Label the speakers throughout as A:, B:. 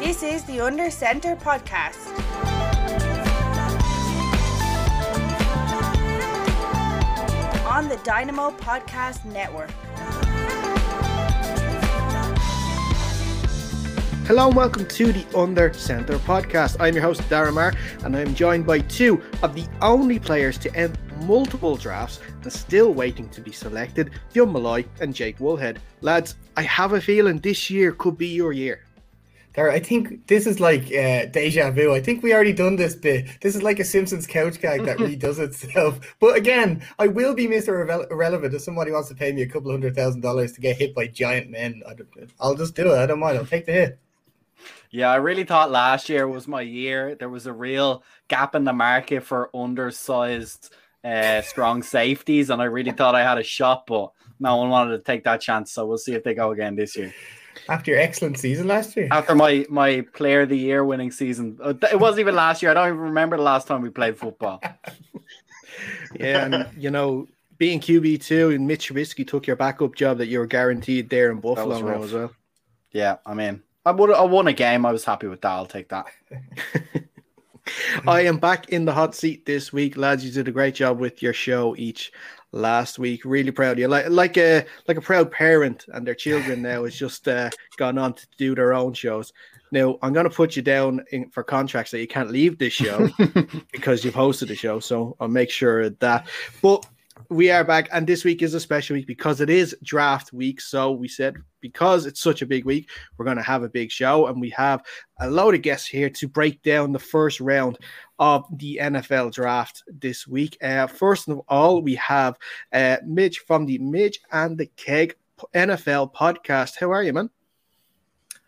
A: This is the Under Centre podcast. On the Dynamo Podcast Network.
B: Hello and welcome to the Under Centre podcast. I'm your host, Darren and I'm joined by two of the only players to end multiple drafts and still waiting to be selected, Fionn Malloy and Jake Woolhead. Lads, I have a feeling this year could be your year.
C: Darren, I think this is like uh, deja vu. I think we already done this bit. This is like a Simpsons couch gag that redoes itself. But again, I will be Mr. Irrele- Irrelevant if somebody wants to pay me a couple hundred thousand dollars to get hit by giant men. I'll just do it. I don't mind. I'll take the hit.
D: Yeah, I really thought last year was my year. There was a real gap in the market for undersized, uh, strong safeties, and I really thought I had a shot, but no one wanted to take that chance. So we'll see if they go again this year.
C: After your excellent season last year.
D: After my my player of the year winning season, Uh, it wasn't even last year. I don't even remember the last time we played football.
B: Yeah, and you know, being QB two and Mitch Trubisky took your backup job that you were guaranteed there in Buffalo
D: was
B: as well.
D: Yeah, I mean, I would I won a game. I was happy with that. I'll take that.
B: I am back in the hot seat this week, lads. You did a great job with your show each last week. Really proud of you. Like like a like a proud parent, and their children now has just uh, gone on to do their own shows. Now I'm going to put you down in, for contracts that you can't leave this show because you've hosted the show. So I'll make sure of that. But we are back, and this week is a special week because it is draft week. So we said because it's such a big week, we're going to have a big show, and we have a load of guests here to break down the first round of the NFL draft this week. Uh, first of all, we have uh, from the Midge and the Keg NFL podcast. How are you, man?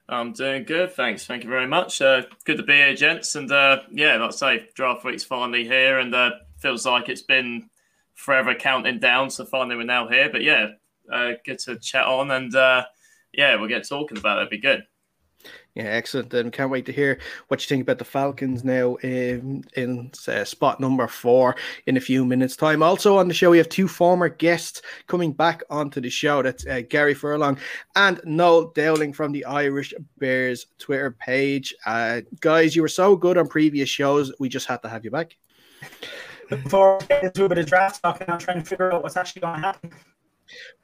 E: I'm doing good, thanks. Thank you very much. Uh, good to be here, gents. And uh, yeah, like I say, draft week's finally here, and uh, feels like it's been forever counting down. So finally, we're now here. But yeah, uh, good to chat on, and uh, yeah, we'll get talking about it. It'd be good.
B: Yeah, excellent. And can't wait to hear what you think about the Falcons now in, in uh, spot number four in a few minutes' time. Also on the show, we have two former guests coming back onto the show. That's uh, Gary Furlong and Noel Dowling from the Irish Bears Twitter page. Uh, guys, you were so good on previous shows. We just had to have you back.
F: before we get into a bit of draft talk, I'm trying to figure out what's actually going to happen.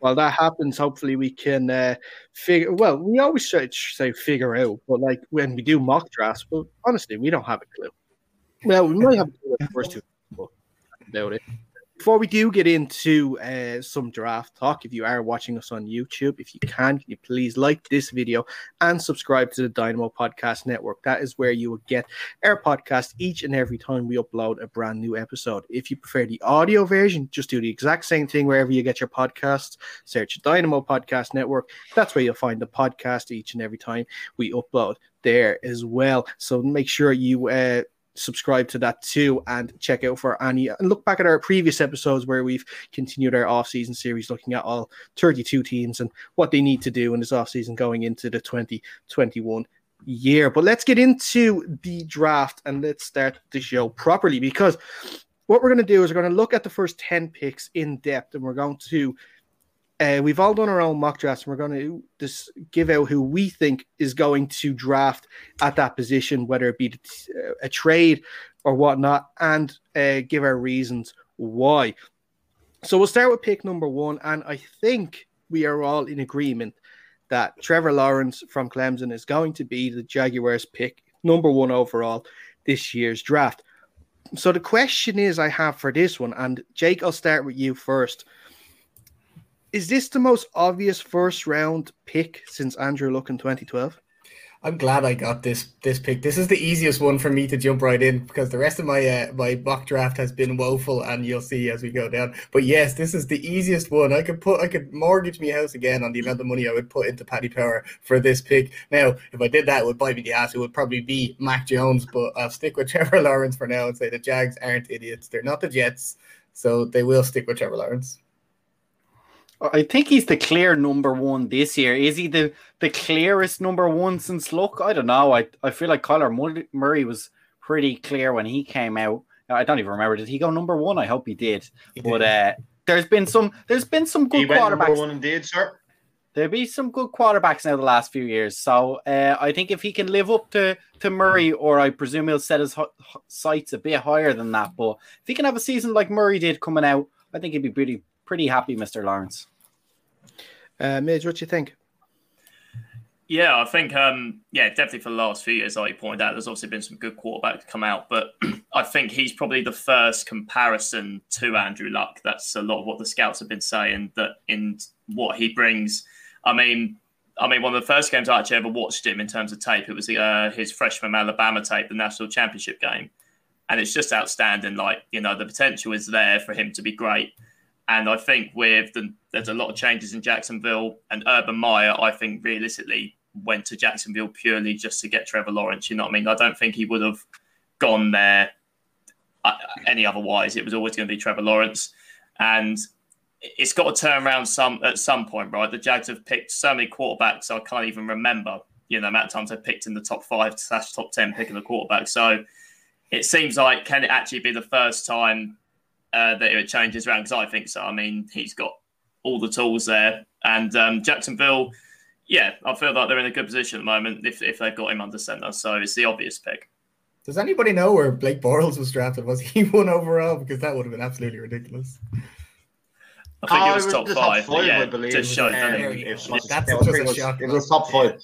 B: Well, that happens, hopefully we can uh, figure. Well, we always try to say figure out, but like when we do mock drafts, but honestly, we don't have a clue. Well, we might have a clue first two, but I doubt it. Before we do get into uh, some draft talk, if you are watching us on YouTube, if you can, can you please like this video and subscribe to the Dynamo Podcast Network? That is where you will get our podcast each and every time we upload a brand new episode. If you prefer the audio version, just do the exact same thing wherever you get your podcasts. Search Dynamo Podcast Network. That's where you'll find the podcast each and every time we upload there as well. So make sure you uh, subscribe to that too and check out for any and look back at our previous episodes where we've continued our off-season series looking at all 32 teams and what they need to do in this off-season going into the 2021 year. But let's get into the draft and let's start the show properly because what we're going to do is we're going to look at the first 10 picks in depth and we're going to uh, we've all done our own mock drafts, and we're going to just give out who we think is going to draft at that position, whether it be uh, a trade or whatnot, and uh, give our reasons why. So we'll start with pick number one, and I think we are all in agreement that Trevor Lawrence from Clemson is going to be the Jaguars' pick, number one overall this year's draft. So the question is, I have for this one, and Jake, I'll start with you first is this the most obvious first round pick since Andrew Luck in 2012?
C: I'm glad I got this this pick. This is the easiest one for me to jump right in because the rest of my uh, my mock draft has been woeful, and you'll see as we go down. But yes, this is the easiest one. I could put I could mortgage my house again on the amount of money I would put into Paddy Power for this pick. Now, if I did that, it would bite me the ass. It would probably be Mac Jones, but I'll stick with Trevor Lawrence for now and say the Jags aren't idiots. They're not the Jets, so they will stick with Trevor Lawrence.
D: I think he's the clear number one this year. Is he the, the clearest number one since Luck? I don't know. I, I feel like Kyler Murray was pretty clear when he came out. I don't even remember. Did he go number one? I hope he did.
C: He
D: But uh, there's been some there's been some
G: He
D: good
G: went number
D: quarterbacks.
G: one indeed, sir.
D: There'll be some good quarterbacks now the last few years. So uh, I think if he can live up to to Murray, or I presume he'll set his h- h- sights a bit higher than that. But if he can have a season like Murray did coming out, I think he'd be pretty pretty happy, Mister Lawrence.
B: Uh, Midge, what do you think?
E: Yeah, I think um, yeah, definitely for the last few years, like you pointed out, there's obviously been some good quarterbacks come out, but I think he's probably the first comparison to Andrew Luck. That's a lot of what the scouts have been saying that in what he brings. I mean, I mean, one of the first games I actually ever watched him in terms of tape, it was uh, his freshman Alabama tape, the national championship game, and it's just outstanding. Like you know, the potential is there for him to be great. And I think with the, there's a lot of changes in Jacksonville and Urban Meyer, I think realistically went to Jacksonville purely just to get Trevor Lawrence. You know what I mean? I don't think he would have gone there uh, any otherwise. It was always going to be Trevor Lawrence, and it's got to turn around some at some point, right? The Jags have picked so many quarterbacks I can't even remember. You know, the amount of times they've picked in the top five slash top ten picking a quarterback. So it seems like can it actually be the first time uh, that it changes around? Because I think so. I mean, he's got all the tools there, and um, Jacksonville. Yeah, I feel like they're in a good position at the moment if, if they've got him under center. So it's the obvious pick.
C: Does anybody know where Blake Bortles was drafted? Was he one overall? Because that would have been absolutely ridiculous.
E: I think
G: Oh,
E: it was, top
G: the
E: five. yeah,
G: I believe.
E: just shows
G: Um,
E: that
G: it was-
C: That's
G: it was-
C: just a
G: it was-
C: shock.
G: It was top five.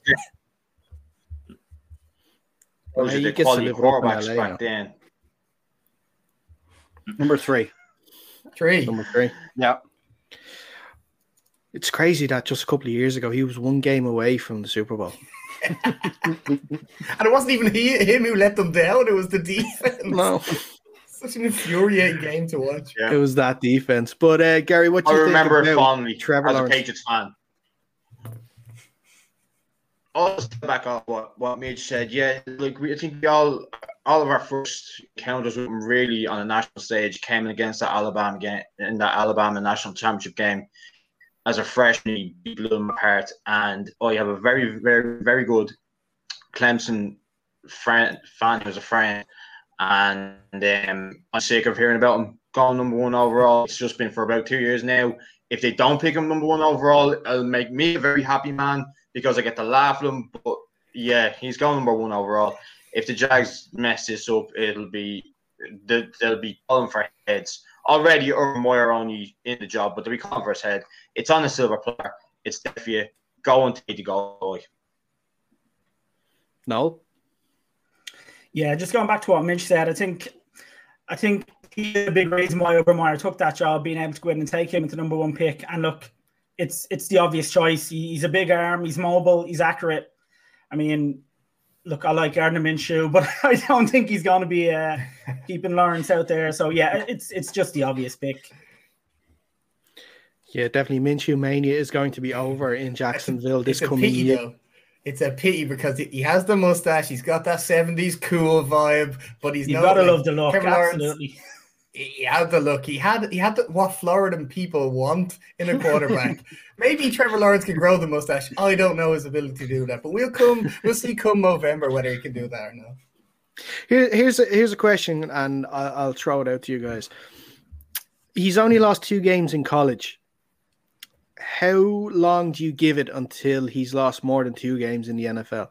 G: Those
B: Yeah,
G: are
B: he
G: the
B: gets to
G: quality
B: live it up in
G: quarterbacks back then.
D: Number three.
C: Three.
B: Number three.
D: Yeah.
B: It's crazy that just a couple of years ago he was one game away from the Super Bowl.
C: And it wasn't even he, him who let them down, it was the defense.
B: No,
C: Such an infuriating game to watch.
G: Yeah.
B: it was that defense. But uh, Gary, what do
G: I
B: you
G: remember
B: think
G: it
B: about
G: fondly
B: Trevor
G: as a
B: Lawrence?
G: Patriots fan. I'll step back off what what Midge said. Yeah, like we, I think we all all of our first encounters with him really on a national stage came against that Alabama game in that Alabama national championship game. As a freshman, he blew them apart, and I have a very, very, very good Clemson friend fan who's a friend, and um, I'm sick of hearing about him going number one overall. It's just been for about two years now. If they don't pick him number one overall, it'll make me a very happy man because I get to laugh at him. But yeah, he's going number one overall. If the Jags mess this up, it'll be they- they'll be calling for heads. Already, Urban Meyer only in the job, but they'll be calling for his head. It's on the silver platter. It's there for you. Go and take the goal.
B: No,
F: Yeah, just going back to what Midge said, I think, I think he's a big reason why Urban Meyer took that job, being able to go in and take him at the number one pick. And look, it's it's the obvious choice. He, he's a big arm, he's mobile, he's accurate. I mean, look, I like Gardner Minshew, but I don't think he's going to be uh, keeping Lawrence out there. So yeah, it's it's just the obvious pick.
B: yeah, definitely Minshew mania is going to be over in Jacksonville this
C: It's a
B: coming
C: pity,
B: year.
C: though. It's a pity because he- he has the mustache. He's got that 70s cool vibe, but he's
F: You've
C: no,
F: got to
C: like,
F: love the look,
C: Trevor
F: absolutely.
C: He he had the look. He had he had the, what Floridan people want in a quarterback. Maybe Trevor Lawrence can grow the mustache. I don't know his ability to do that, but we'll come. We'll see come November whether he can do that or not.
B: Here, here's a, here's a question, and I'll, I'll throw it out to you guys. He's only lost two games in college. How long do you give it until he's lost more than two games in the NFL?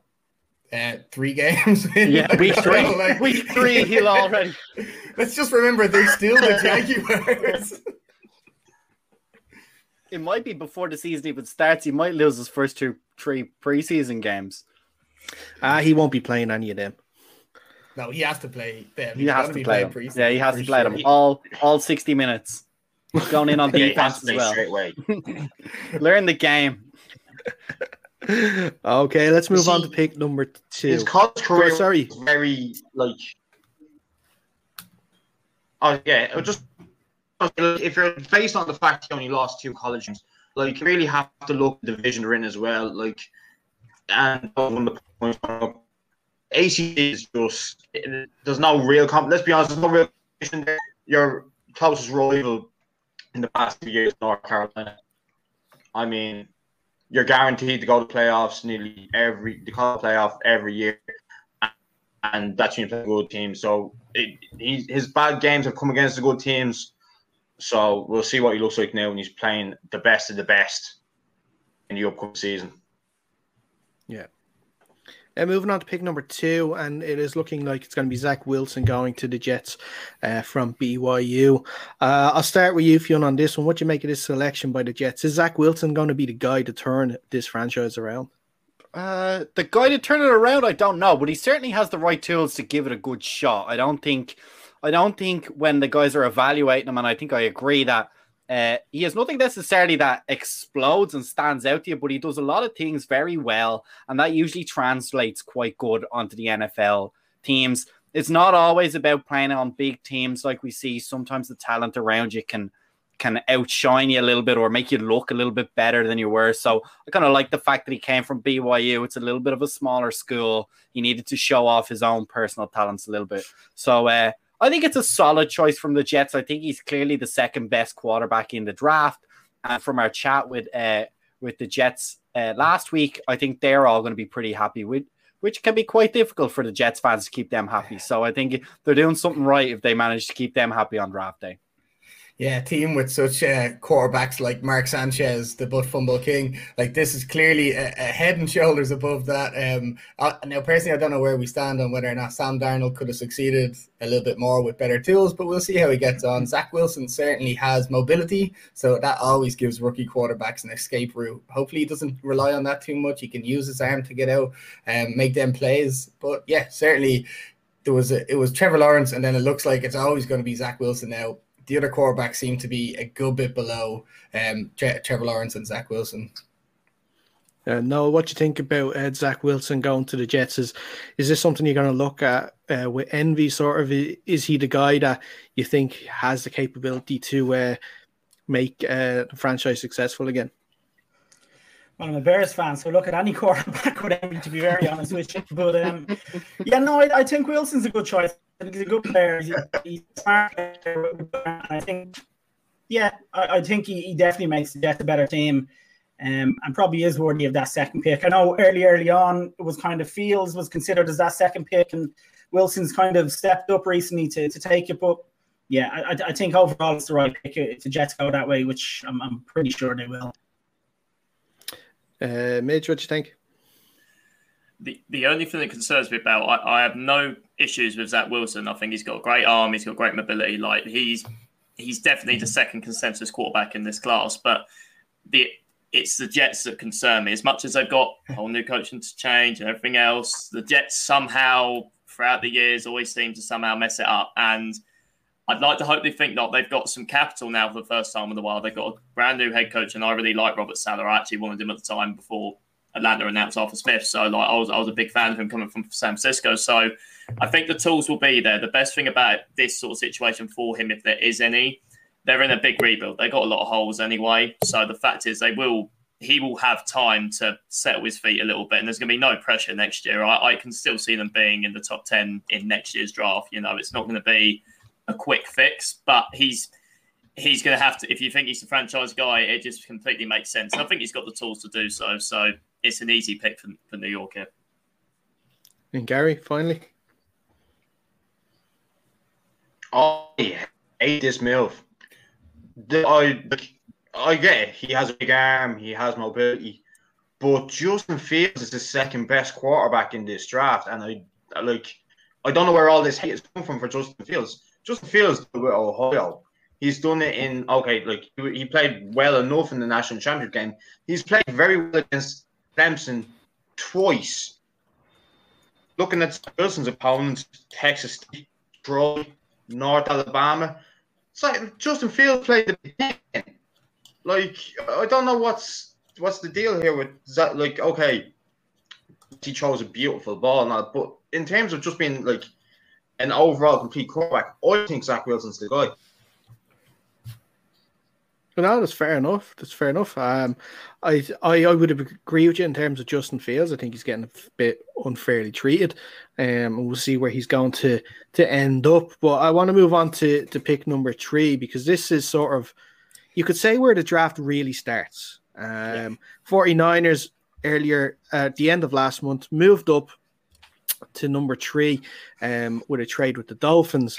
C: Uh, three games.
D: Yeah, week three.
C: Like-
D: Week three, he'll already.
C: Let's just remember they're still the Jaguars.
D: It might be before the season even starts. He might lose his first two, three preseason games.
B: Ah, he won't be playing any of them.
C: no, he has to play them.
D: He
C: He's
D: has
C: gotta
D: play
C: playing
D: them.
C: preseason
D: Yeah, he has to play
C: sure.
D: them all, all sixty minutes. He's going in on
G: Yeah,
D: defense
G: to
D: as well. Learn the game.
B: Okay, let's move on to pick number two.
G: His college career
B: sorry.
G: was very like. Oh yeah, it just um, if you're based on the fact he only lost two college games, like you really have to look at the division they're in as well. Like, and when the points up, AC is just there's no real comp. Let's be honest, there's no real competition there. Your closest rival in the past few years, North Carolina. I mean, you're guaranteed to go to playoffs nearly every the playoff every year. And that team played a good team. So it, he, his bad games have come against the good teams. So we'll see what he looks like now when he's playing the best of the best in the upcoming season.
B: Yeah. And moving on to pick number two, and it is looking like it's going to be Zach Wilson going to the Jets uh, from BYU. Uh, I'll start with you, Fionn, on this one. What do you make of this selection by the Jets? Is Zach Wilson going to be the guy to turn this franchise around?
D: Uh, the guy to turn it around, I don't know, but he certainly has the right tools to give it a good shot. I don't think, I don't think when the guys are evaluating him, and I think I agree that uh, he has nothing necessarily that explodes and stands out to you, but he does a lot of things very well, and that usually translates quite good onto the NFL teams. It's not always about playing on big teams like we see. Sometimes the talent around you can can outshine you a little bit or make you look a little bit better than you were. So I kind of like the fact that he came from BYU. It's a little bit of a smaller school. He needed to show off his own personal talents a little bit. So uh, I think it's a solid choice from the Jets. I think he's clearly the second best quarterback in the draft. And from our chat with uh, with the Jets uh, last week, I think they're all going to be pretty happy with. Which can be quite difficult for the Jets fans to keep them happy. So I think they're doing something right if they manage to keep them happy on draft day.
C: Yeah, team with such uh, quarterbacks like Mark Sanchez, the butt fumble king, like this is clearly a, a head and shoulders above that. Um, I, now personally, I don't know where we stand on whether or not Sam Darnold could have succeeded a little bit more with better tools, but we'll see how he gets on. Zach Wilson certainly has mobility, so that always gives rookie quarterbacks an escape route. Hopefully, he doesn't rely on that too much. He can use his arm to get out and make them plays. But yeah, certainly there was a, it was Trevor Lawrence, and then it looks like it's always going to be Zach Wilson now the other quarterbacks seem to be a good bit below um, Trevor Lawrence and Zach Wilson.
B: Uh, no, what do you think about uh, Zach Wilson going to the Jets? Is is this something you're going to look at uh, with envy? Sort of, is he the guy that you think has the capability to uh, make uh, the franchise successful again?
F: Well, I'm a Bears fan, so look at any quarterback with envy. To be very honest with you, but um, yeah, no, I, I think Wilson's a good choice. I think he's a good player. He's, he's smart player. I think, yeah, I, I think he, he, definitely makes the Jets a better team. Um, and probably is worthy of that second pick. I know early, early on, it was kind of Fields was considered as that second pick, and Wilson's kind of stepped up recently to, to take it. But yeah, I, I think overall it's the right pick. If the Jets go that way, which I'm, I'm pretty sure they will.
B: Uh, Midge, what do you think?
E: The, the only thing that concerns me about I, I have no issues with Zach Wilson. I think he's got a great arm. He's got great mobility. Like he's he's definitely the second consensus quarterback in this class. But the it's the Jets that concern me. As much as they've got whole new coaching to change and everything else, the Jets somehow throughout the years always seem to somehow mess it up. And I'd like to hope they think not. They've got some capital now for the first time in a while. They've got a brand new head coach, and I really like Robert Saleh. I actually wanted him at the time before Atlanta announced Arthur Smith. So like I was I was a big fan of him coming from San Francisco. So I think the tools will be there. The best thing about this sort of situation for him, if there is any, they're in a big rebuild. They got a lot of holes anyway. So the fact is they will he will have time to settle his feet a little bit, and there's going to be no pressure next year. I, I can still see them being in the top ten in next year's draft. You know, it's not going to be a quick fix, but he's he's going to have to. If you think he's the franchise guy, it just completely makes sense. And I think he's got the tools to do so. So it's an easy pick for, for New York here.
B: And Gary, finally.
G: I hate this move. I I get it. He has a big arm. He has mobility, but Justin Fields is the second best quarterback in this draft, and I like. I don't know where all this hate is coming from for Justin Fields. Justin Fields with Ohio. He's done it in okay, like he played well enough in the national championship game. He's played very well against Clemson twice. Looking at Wilson's opponents, Texas Troy, North Alabama. It's like Justin Fields played the game. Like I don't know what's what's the deal here with that. Like okay, he chose a beautiful ball and all, but in terms of just being like an overall complete quarterback, I think Zach Wilson's the guy.
B: No, that's fair enough. That's fair enough. Um, I, I, I would agree with you in terms of Justin Fields. I think he's getting a bit unfairly treated. Um, and we'll see where he's going to to end up. But I want to move on to to pick number three because this is sort of, you could say where the draft really starts. Um, yeah. 49ers earlier at the end of last month moved up to number three um, with a trade with the Dolphins.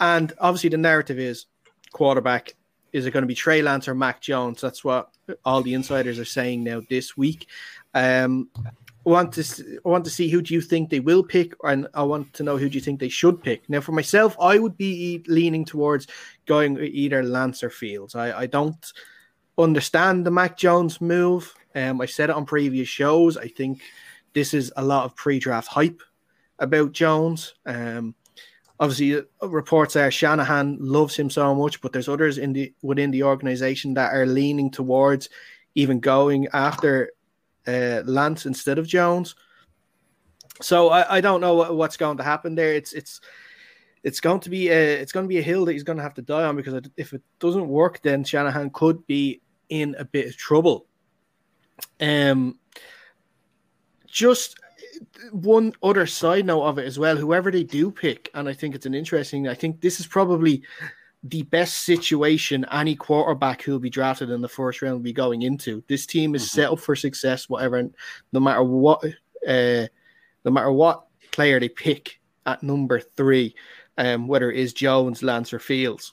B: And obviously, the narrative is quarterback. Is it going to be Trey Lance or Mac Jones? That's what all the insiders are saying now this week. Um, I want to I want to see who do you think they will pick, and I want to know who do you think they should pick. Now, for myself, I would be leaning towards going either Lance or Fields. I, I don't understand the Mac Jones move. Um, I said it on previous shows. I think this is a lot of pre-draft hype about Jones. Um, obviously, uh, reports are Shanahan loves him so much, but there's others in the within the organization that are leaning towards even going after uh, Lance instead of Jones. So I, I don't know what, what's going to happen there. It's it's it's going to be a it's going to be a hill that he's going to have to die on because if it doesn't work, then Shanahan could be in a bit of trouble. Um, just one other side note of it as well. Whoever they do pick, and I think it's an interesting. I think this is probably the best situation any quarterback who'll be drafted in the first round will be going into. This team is mm-hmm. set up for success, whatever, no matter what, uh, no matter what player they pick at number three, um, whether it is Jones, Lance, or Fields,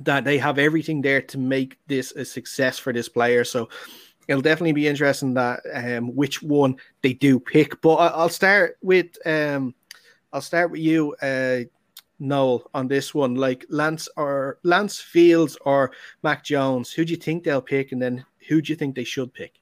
B: that they have everything there to make this a success for this player. So it'll definitely be interesting that um, which one they do pick. But I, will start with um, I'll start with you. Uh, Noel on this one, like Lance or Lance Fields or Mac Jones. Who do you think they'll pick, and then who do you think they should pick?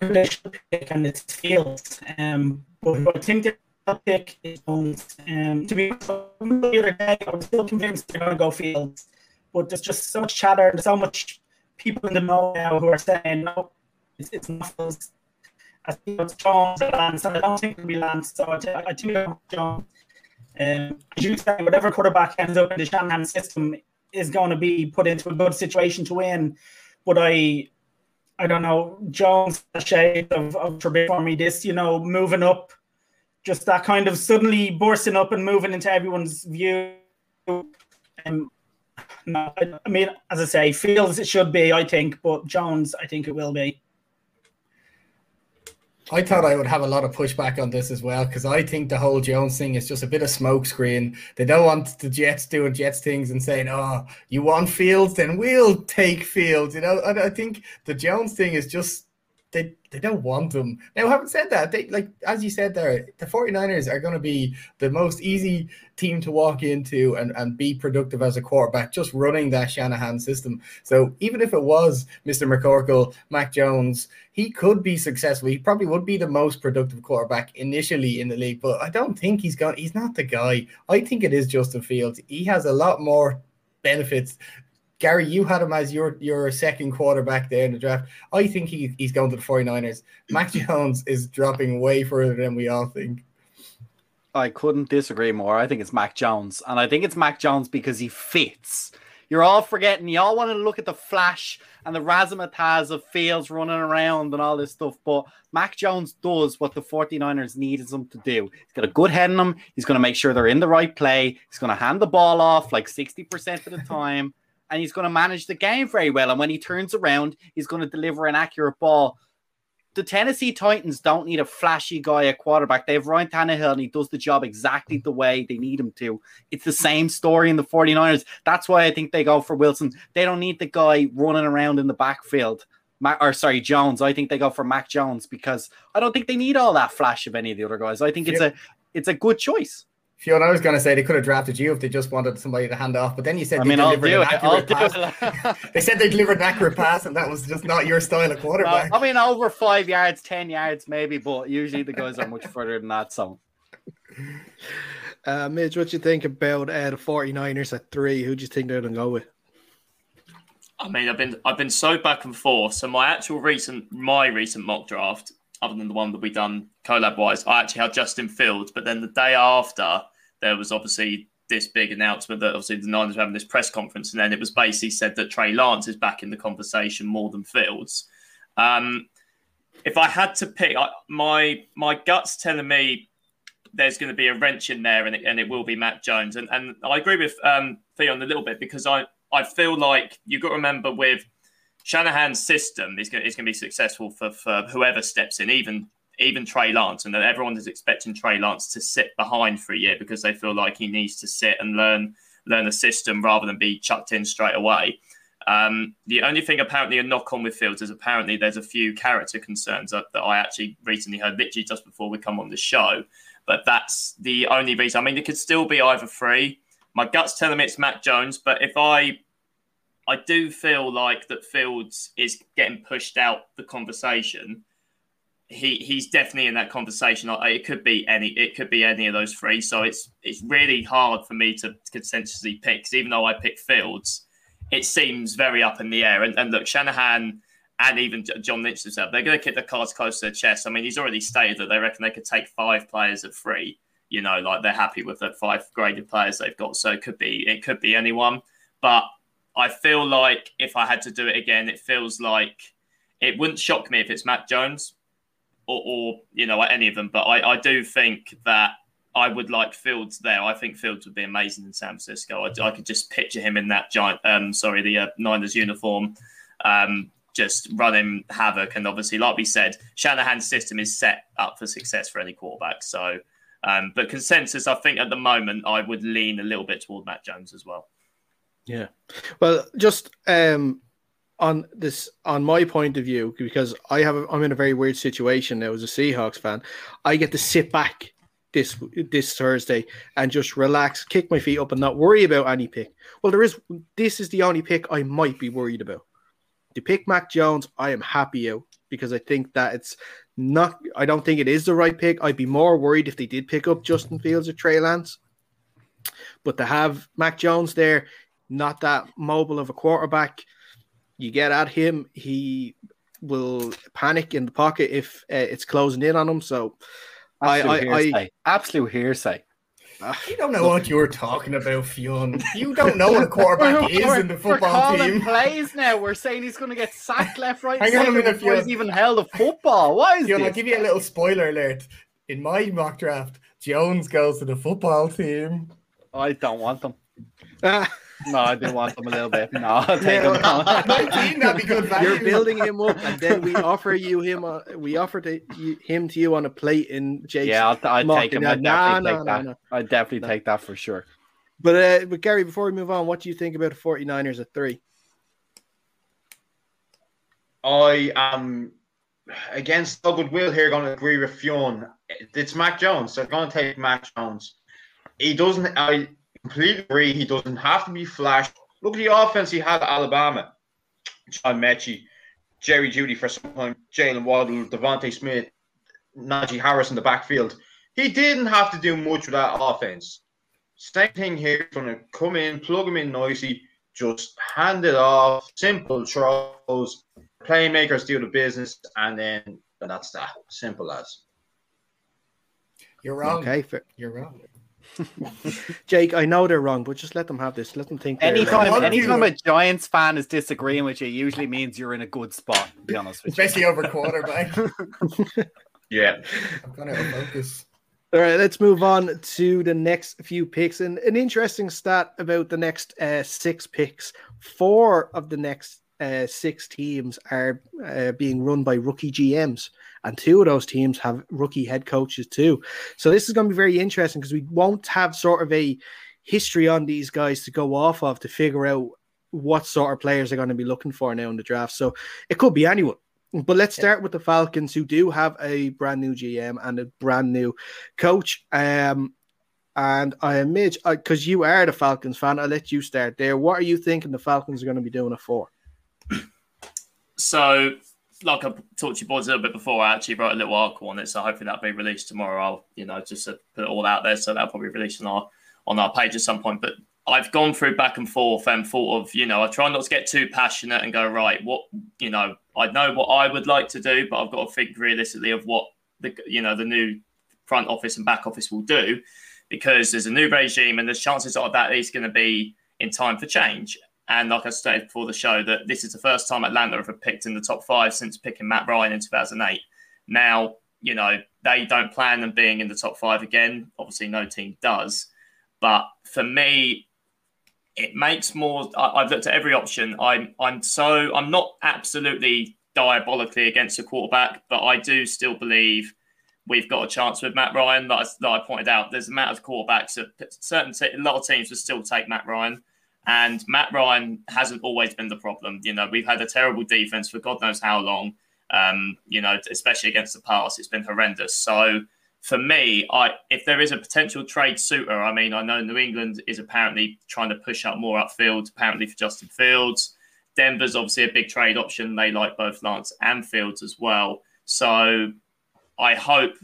F: They should pick, and it's Fields. Um, but I think they'll pick is Jones. Um, to be the other day, I was still convinced they're going to go Fields, but there's just so much chatter and so much people in the know now who are saying no, it's, it's not Fields. I think it's Jones and Lance, and I don't think it'll be Lance. So I, I think Jones. Um, as you say, whatever quarterback ends up in the Shanahan system is going to be put into a good situation to win. But I, I don't know, Jones shade of, of Trubisky for me. This, you know, moving up, just that kind of suddenly bursting up and moving into everyone's view. Um, no, I, mean, as I say, Fields it should be, I think, but Jones, I think it will be.
C: I thought I would have a lot of pushback on this as well because I think the whole Jones thing is just a bit of smokescreen. They don't want the Jets doing Jets things and saying, "Oh, you want Fields, then we'll take Fields." You know, I, I think the Jones thing is just they they don't want them. Now, having said that, they like as you said there, the 49ers are going to be the most easy team to walk into and, and be productive as a quarterback, just running that Shanahan system. So even if it was Mr. McCorkle, Mac Jones, he could be successful. He probably would be the most productive quarterback initially in the league, but I don't think he's got he's not the guy. I think it is Justin Fields. He has a lot more benefits Gary, you had him as your your second quarterback there in the draft. I think he, he's going to the 49ers. Mm. Mac Jones is dropping way further than we all think.
D: I couldn't disagree more. I think it's Mac Jones. And I think it's Mac Jones because he fits. You're all forgetting, you all want to look at the flash and the razzmatazz of Fields running around and all this stuff. But Mac Jones does what the 49ers needed him to do. He's got a good head in him. He's going to make sure they're in the right play. He's going to hand the ball off like 60% of the time and he's going to manage the game very well. And when he turns around, he's going to deliver an accurate ball. The Tennessee Titans don't need a flashy guy at quarterback. They have Ryan Tannehill, and he does the job exactly the way they need him to. It's the same story in the 49ers. That's why I think they go for Wilson. They don't need the guy running around in the backfield. or sorry, Jones. I think they go for Mac Jones because I don't think they need all that flash of any of the other guys. I think it's a it's a good choice.
C: Fionn, I was going to say they could have drafted you if they just wanted somebody to hand off, but then you said
D: I
C: they
D: mean,
C: delivered
D: an
C: accurate pass. they said they delivered an accurate pass, and that was just not your style of quarterback.
D: I mean, over five yards, ten yards, maybe, but usually the guys are much further than that. So,
B: uh, Midge, what do you think about uh, the 49ers at three? Who do you think they're going to go with?
E: I mean, I've been I've been so back and forth. So my actual recent my recent mock draft, other than the one that we done collab wise, I actually had Justin Fields, but then the day after there was obviously this big announcement that obviously the Niners were having this press conference, and then it was basically said that Trey Lance is back in the conversation more than Fields. Um, if I had to pick, I, my my gut's telling me there's going to be a wrench in there, and it, and it will be Matt Jones. And and I agree with um, Fionn a little bit because I I feel like you've got to remember with Shanahan's system is going, to be successful for, for whoever steps in, even even Trey Lance, and that everyone is expecting Trey Lance to sit behind for a year because they feel like he needs to sit and learn learn the system rather than be chucked in straight away. Um, the only thing apparently a knock on with Fields is apparently there's a few character concerns that, that I actually recently heard literally just before we come on the show. But that's the only reason. I mean, it could still be either three. My gut's telling me it's Mac Jones, but if I I do feel like that Fields is getting pushed out the conversation. He he's definitely in that conversation. It could be any it could be any of those three. So it's it's really hard for me to consensually pick. Because even though I pick Fields, it seems very up in the air. And, and look, Shanahan and even John Lynch himself, they're going to keep the cards close to their chest. I mean, he's already stated that they reckon they could take five players at three. You know, like they're happy with the five graded players they've got. So it could be it could be anyone. But I feel like if I had to do it again, it feels like it wouldn't shock me if it's Matt Jones or, or you know any of them. But I, I do think that I would like Fields there. I think Fields would be amazing in San Francisco. I, I could just picture him in that giant, um, sorry, the uh, Niners uniform, um, just running havoc. And obviously, like we said, Shanahan's system is set up for success for any quarterback. So, um, but consensus, I think at the moment, I would lean a little bit toward Matt Jones as well.
B: Yeah. Well, just um, on this, on my point of view, because I have, I'm in a very weird situation now as a Seahawks fan. I get to sit back this this Thursday and just relax, kick my feet up, and not worry about any pick. Well, there is. This is the only pick I might be worried about. To pick Mac Jones, I am happy out because I think that it's not. I don't think it is the right pick. I'd be more worried if they did pick up Justin Fields or Trey Lance. But to have Mac Jones there, not that mobile of a quarterback. You get at him, he will panic in the pocket if uh, it's closing in on him. So,
D: absolute I, hearsay. I, absolute hearsay.
C: You don't know what you're talking about, Fionn. You don't know what a quarterback is in the football
D: we're
C: team.
D: Plays now. We're saying he's going to get sacked left, right, Hang on a minute, before he's even held a football. Why is
C: Fionn,
D: this?
C: I'll give you a little spoiler alert. In my mock draft, Jones goes to the football team.
D: I don't want them. No, I do want them a little bit. No, I'll take them.
C: that'd be good
B: value. You're building him up, and then we offer you him. Uh, we offer to, you, him to you on a plate in Jake's.
D: Yeah, I'll, I'll take him. I definitely take that. No, I definitely take that for sure.
B: But uh, but Gary, before we move on, what do you think about the 49ers at three?
G: I am against no goodwill here. Going to agree with Fionn. It's Mac Jones. They're going to take Mac Jones. He doesn't. I completely agree. He doesn't have to be flashed. Look at the offense he had at Alabama. John Metchie, Jerry Jeudy for some time, Jaylen Waddle, DeVonta Smith, Najee Harris in the backfield. He didn't have to do much with that offense. Same thing here. Going to come in, plug him in noisy, just hand it off, simple throws. Playmakers do the business, and then and that's that. Simple as.
C: You're wrong.
B: Okay, fair.
C: You're wrong.
B: Jake, I know they're wrong, but just let them have this. Let them think.
D: Anytime, anytime a Giants fan is disagreeing with you, usually means you're in a good spot. To be honest with
C: Especially
D: you.
C: over quarterback.
G: yeah,
C: I'm gonna focus.
B: All right, let's move on to the next few picks. And an interesting stat about the next uh, six picks: four of the next uh, six teams are uh, being run by rookie GMs, and two of those teams have rookie head coaches too. So this is going to be very interesting because we won't have sort of a history on these guys to go off of to figure out what sort of players they're going to be looking for now in the draft. So it could be anyone. But let's start with the Falcons, who do have a brand new GM and a brand new coach. Um, and I admit, because you are the Falcons fan, I'll let you start there. What are you thinking the Falcons are going to be doing it for?
E: So, like I talked to you boys a little bit before, I actually wrote a little article on it. So hopefully that'll be released tomorrow. I'll, you know, just put it all out there. So that'll probably release on our on our page at some point. But I've gone through back and forth and thought of, you know, I try not to get too passionate and go, right, what, you know, I know what I would like to do, but I've got to think realistically of what the, you know, the new front office and back office will do because there's a new regime and there's chances are that is going to be in time for change. And like I said before the show, that this is the first time Atlanta have picked in the top five since picking Matt Ryan in 2008. Now, you know, they don't plan on being in the top five again. Obviously, no team does. But for me, it makes more. I, have looked at every option. I'm, I'm so, I'm not absolutely diabolically against a quarterback, but I do still believe we've got a chance with Matt Ryan. That I, that I pointed out, there's a amount of quarterbacks that certain a lot of teams will still take Matt Ryan, and Matt Ryan hasn't always been the problem. You know, we've had a terrible defense for God knows how long. Um, you know, especially against the pass, it's been horrendous. So for me, I if there is a potential trade suitor, I mean, I know New England is apparently trying to push up more upfield, apparently for Justin Fields. Denver's obviously a big trade option. They like both Lance and Fields as well. So I hope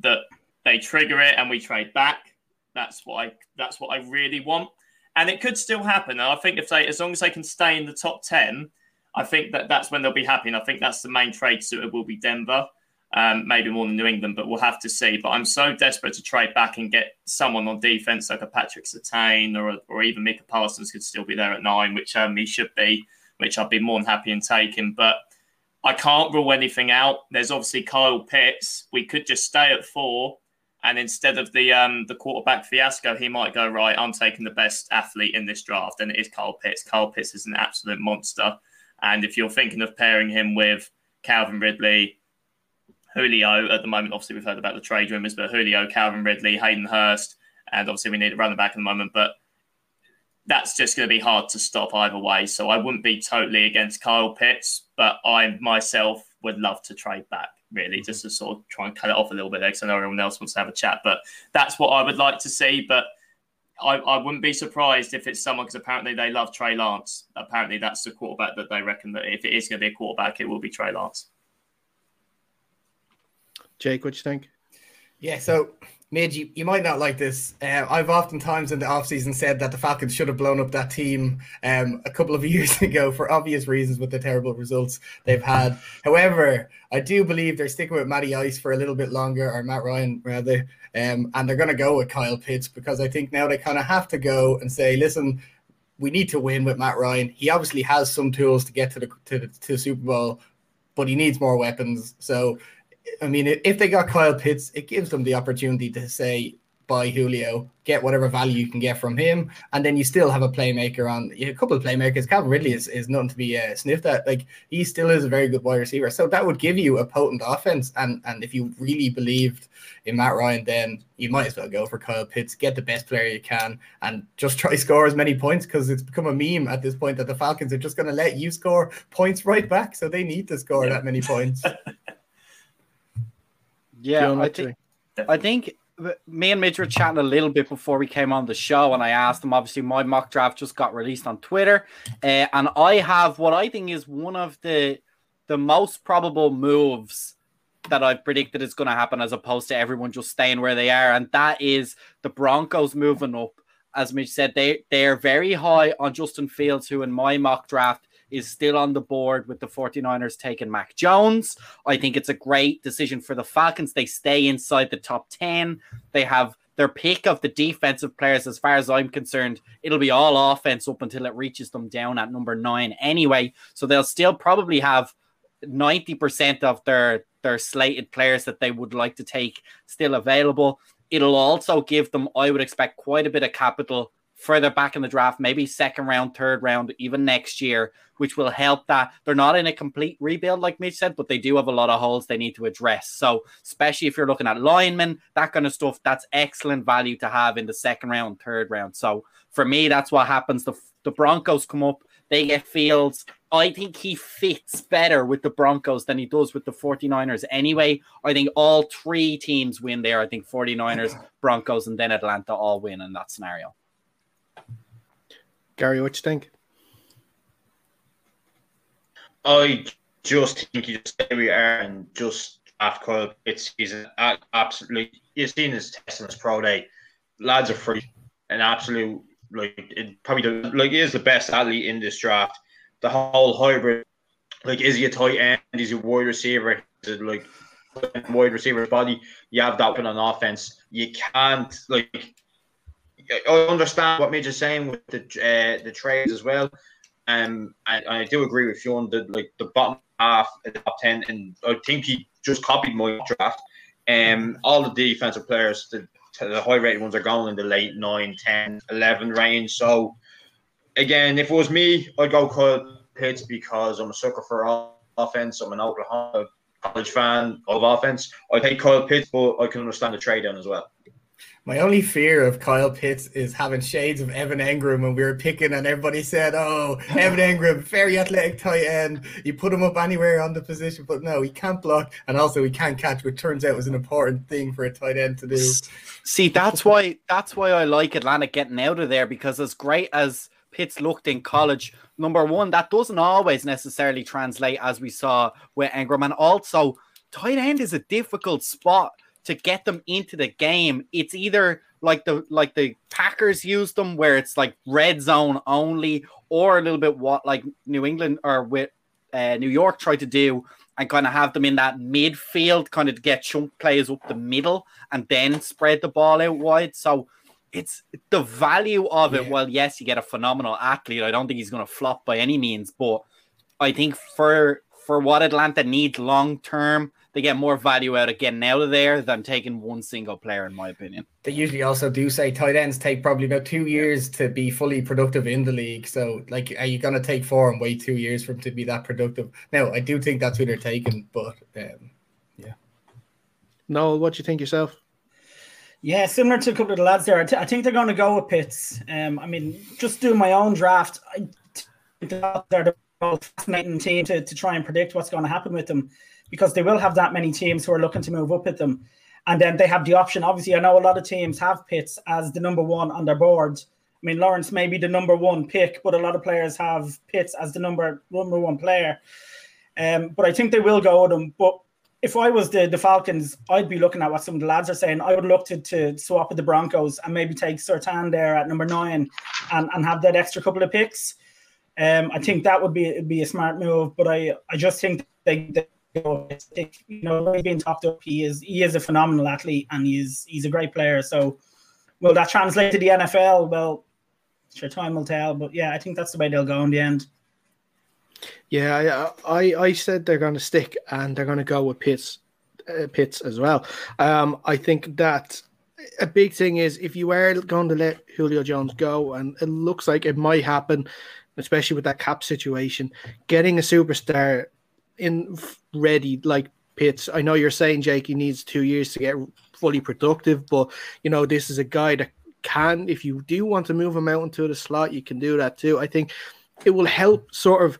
E: that they trigger it and we trade back. That's what I that's what I really want. And it could still happen. And I think if they as long as they can stay in the top 10, I think that that's when they'll be happy. And I think that's the main trade suitor will be Denver. Um, maybe more than New England, but we'll have to see. But I'm so desperate to trade back and get someone on defense like a Patrick Surtain or, or even Micah Parsons could still be there at nine, which um, he should be, which I'd be more than happy in taking. But I can't rule anything out. There's obviously Kyle Pitts. We could just stay at four, and instead of the um, the quarterback fiasco, he might go right. I'm taking the best athlete in this draft, and it is Kyle Pitts. Kyle Pitts is an absolute monster. And if you're thinking of pairing him with Calvin Ridley, Julio, at the moment, obviously we've heard about the trade rumors, but Julio, Calvin Ridley, Hayden Hurst, and obviously we need a running back at the moment. But that's just going to be hard to stop either way. So I wouldn't be totally against Kyle Pitts, but I myself would love to trade back, really, just to sort of try and cut it off a little bit because I know everyone else wants to have a chat. But that's what I would like to see. But I, I wouldn't be surprised if it's someone because apparently they love Trey Lance. Apparently that's the quarterback that they reckon that if it is going to be a quarterback, it will be Trey Lance.
B: Jake, what do you think?
C: Yeah, so Midge, you, you might not like this. Uh, I've oftentimes in the offseason said that the Falcons should have blown up that team um, a couple of years ago for obvious reasons with the terrible results they've had. However, I do believe they're sticking with Matty Ice for a little bit longer, or Matt Ryan rather, um, and they're going to go with Kyle Pitts because I think now they kind of have to go and say, listen, we need to win with Matt Ryan. He obviously has some tools to get to the to the, to the Super Bowl, but he needs more weapons. So I mean, if they got Kyle Pitts, it gives them the opportunity to say, buy Julio, get whatever value you can get from him, and then you still have a playmaker on a couple of playmakers. Calvin Ridley is, is nothing to be uh, sniffed at. Like he still is a very good wide receiver, so that would give you a potent offense. And and if you really believed in Matt Ryan, then you might as well go for Kyle Pitts, get the best player you can, and just try score as many points because it's become a meme at this point that the Falcons are just going to let you score points right back, so they need to score yeah. that many points.
D: Yeah, I think, I think me and Midge were chatting a little bit before we came on the show, and I asked him. Obviously, my mock draft just got released on Twitter, uh, and I have what I think is one of the the most probable moves that I've predicted is going to happen, as opposed to everyone just staying where they are, and that is the Broncos moving up. As Midge said, they they are very high on Justin Fields, who in my mock draft is still on the board with the 49ers taking Mac Jones. I think it's a great decision for the Falcons. They stay inside the top 10. They have their pick of the defensive players, as far as I'm concerned, it'll be all offense up until it reaches them down at number nine anyway. So they'll still probably have 90% of their their slated players that they would like to take still available. It'll also give them, I would expect, quite a bit of capital further back in the draft, maybe second round, third round, even next year, which will help that. They're not in a complete rebuild, like Midge said, but they do have a lot of holes they need to address. So, especially if you're looking at linemen, that kind of stuff, that's excellent value to have in the second round, third round. So, for me, that's what happens. The, the Broncos come up, they get Fields. I think he fits better with the Broncos than he does with the 49ers anyway. I think all three teams win there. I think 49ers, Broncos, and then Atlanta all win in that scenario.
B: Gary, what you think?
G: I just think you just stay you are and just after Kyle Pitts, he's absolutely you've seen his test in his pro day. Lads are free, an absolute like it probably the, like is the best athlete in this draft. The whole hybrid, like is he a tight end? Is he a wide receiver? Is it like wide receiver's body? You have that open on offense. You can't like I understand what is saying with the uh, the trades as well. Um, I, I do agree with you on the like the bottom half of the top ten, and I think he just copied my draft. Um, all the defensive players, the, the high rated ones, are going in the late 9, 10, 11 range. So, again, if it was me, I'd go Kyle Pitts because I'm a sucker for offense. I'm an Oklahoma college fan of offense. I think Kyle Pitts, but I can understand the trade down as well.
C: My only fear of Kyle Pitts is having shades of Evan Engram when we were picking, and everybody said, "Oh, Evan Engram, very athletic tight end. You put him up anywhere on the position, but no, he can't block, and also he can't catch, which turns out was an important thing for a tight end to do."
D: See, that's why that's why I like Atlanta getting out of there because as great as Pitts looked in college, number one, that doesn't always necessarily translate as we saw with Engram, and also tight end is a difficult spot to get them into the game. It's either like the like the Packers use them where it's like red zone only, or a little bit what like New England or with uh, New York tried to do and kind of have them in that midfield, kind of get chunk players up the middle and then spread the ball out wide. So it's the value of it. Yeah. Well, yes, you get a phenomenal athlete. I don't think he's going to flop by any means, but I think for for what Atlanta needs long term, they get more value out of getting out of there than taking one single player, in my opinion.
C: They usually also do say tight ends take probably about two years to be fully productive in the league. So, like, are you going to take four and wait two years for him to be that productive? Now, I do think that's who they're taking, but um, yeah.
B: No, what do you think yourself?
F: Yeah, similar to a couple of the lads there. I, t- I think they're going to go with Pitts. Um, I mean, just doing my own draft, I think they're the most fascinating team to, to try and predict what's going to happen with them because they will have that many teams who are looking to move up with them. And then they have the option. Obviously, I know a lot of teams have Pitts as the number one on their board. I mean, Lawrence may be the number one pick, but a lot of players have Pitts as the number number one player. Um, but I think they will go with him. But if I was the, the Falcons, I'd be looking at what some of the lads are saying. I would look to, to swap with the Broncos and maybe take Surtain there at number nine and, and have that extra couple of picks. Um, I think that would be be a smart move. But I, I just think they, they you know, he's being talked up. He is he is a phenomenal athlete and he's he's a great player. So will that translate to the NFL? Well, sure, time will tell. But yeah, I think that's the way they'll go in the end.
B: Yeah, I I, I said they're going to stick and they're going to go with Pitts uh, Pitts as well. Um, I think that a big thing is if you are going to let Julio Jones go, and it looks like it might happen, especially with that cap situation, getting a superstar in ready like Pitts. I know you're saying Jake he needs two years to get fully productive, but you know this is a guy that can, if you do want to move him out into the slot, you can do that too. I think it will help sort of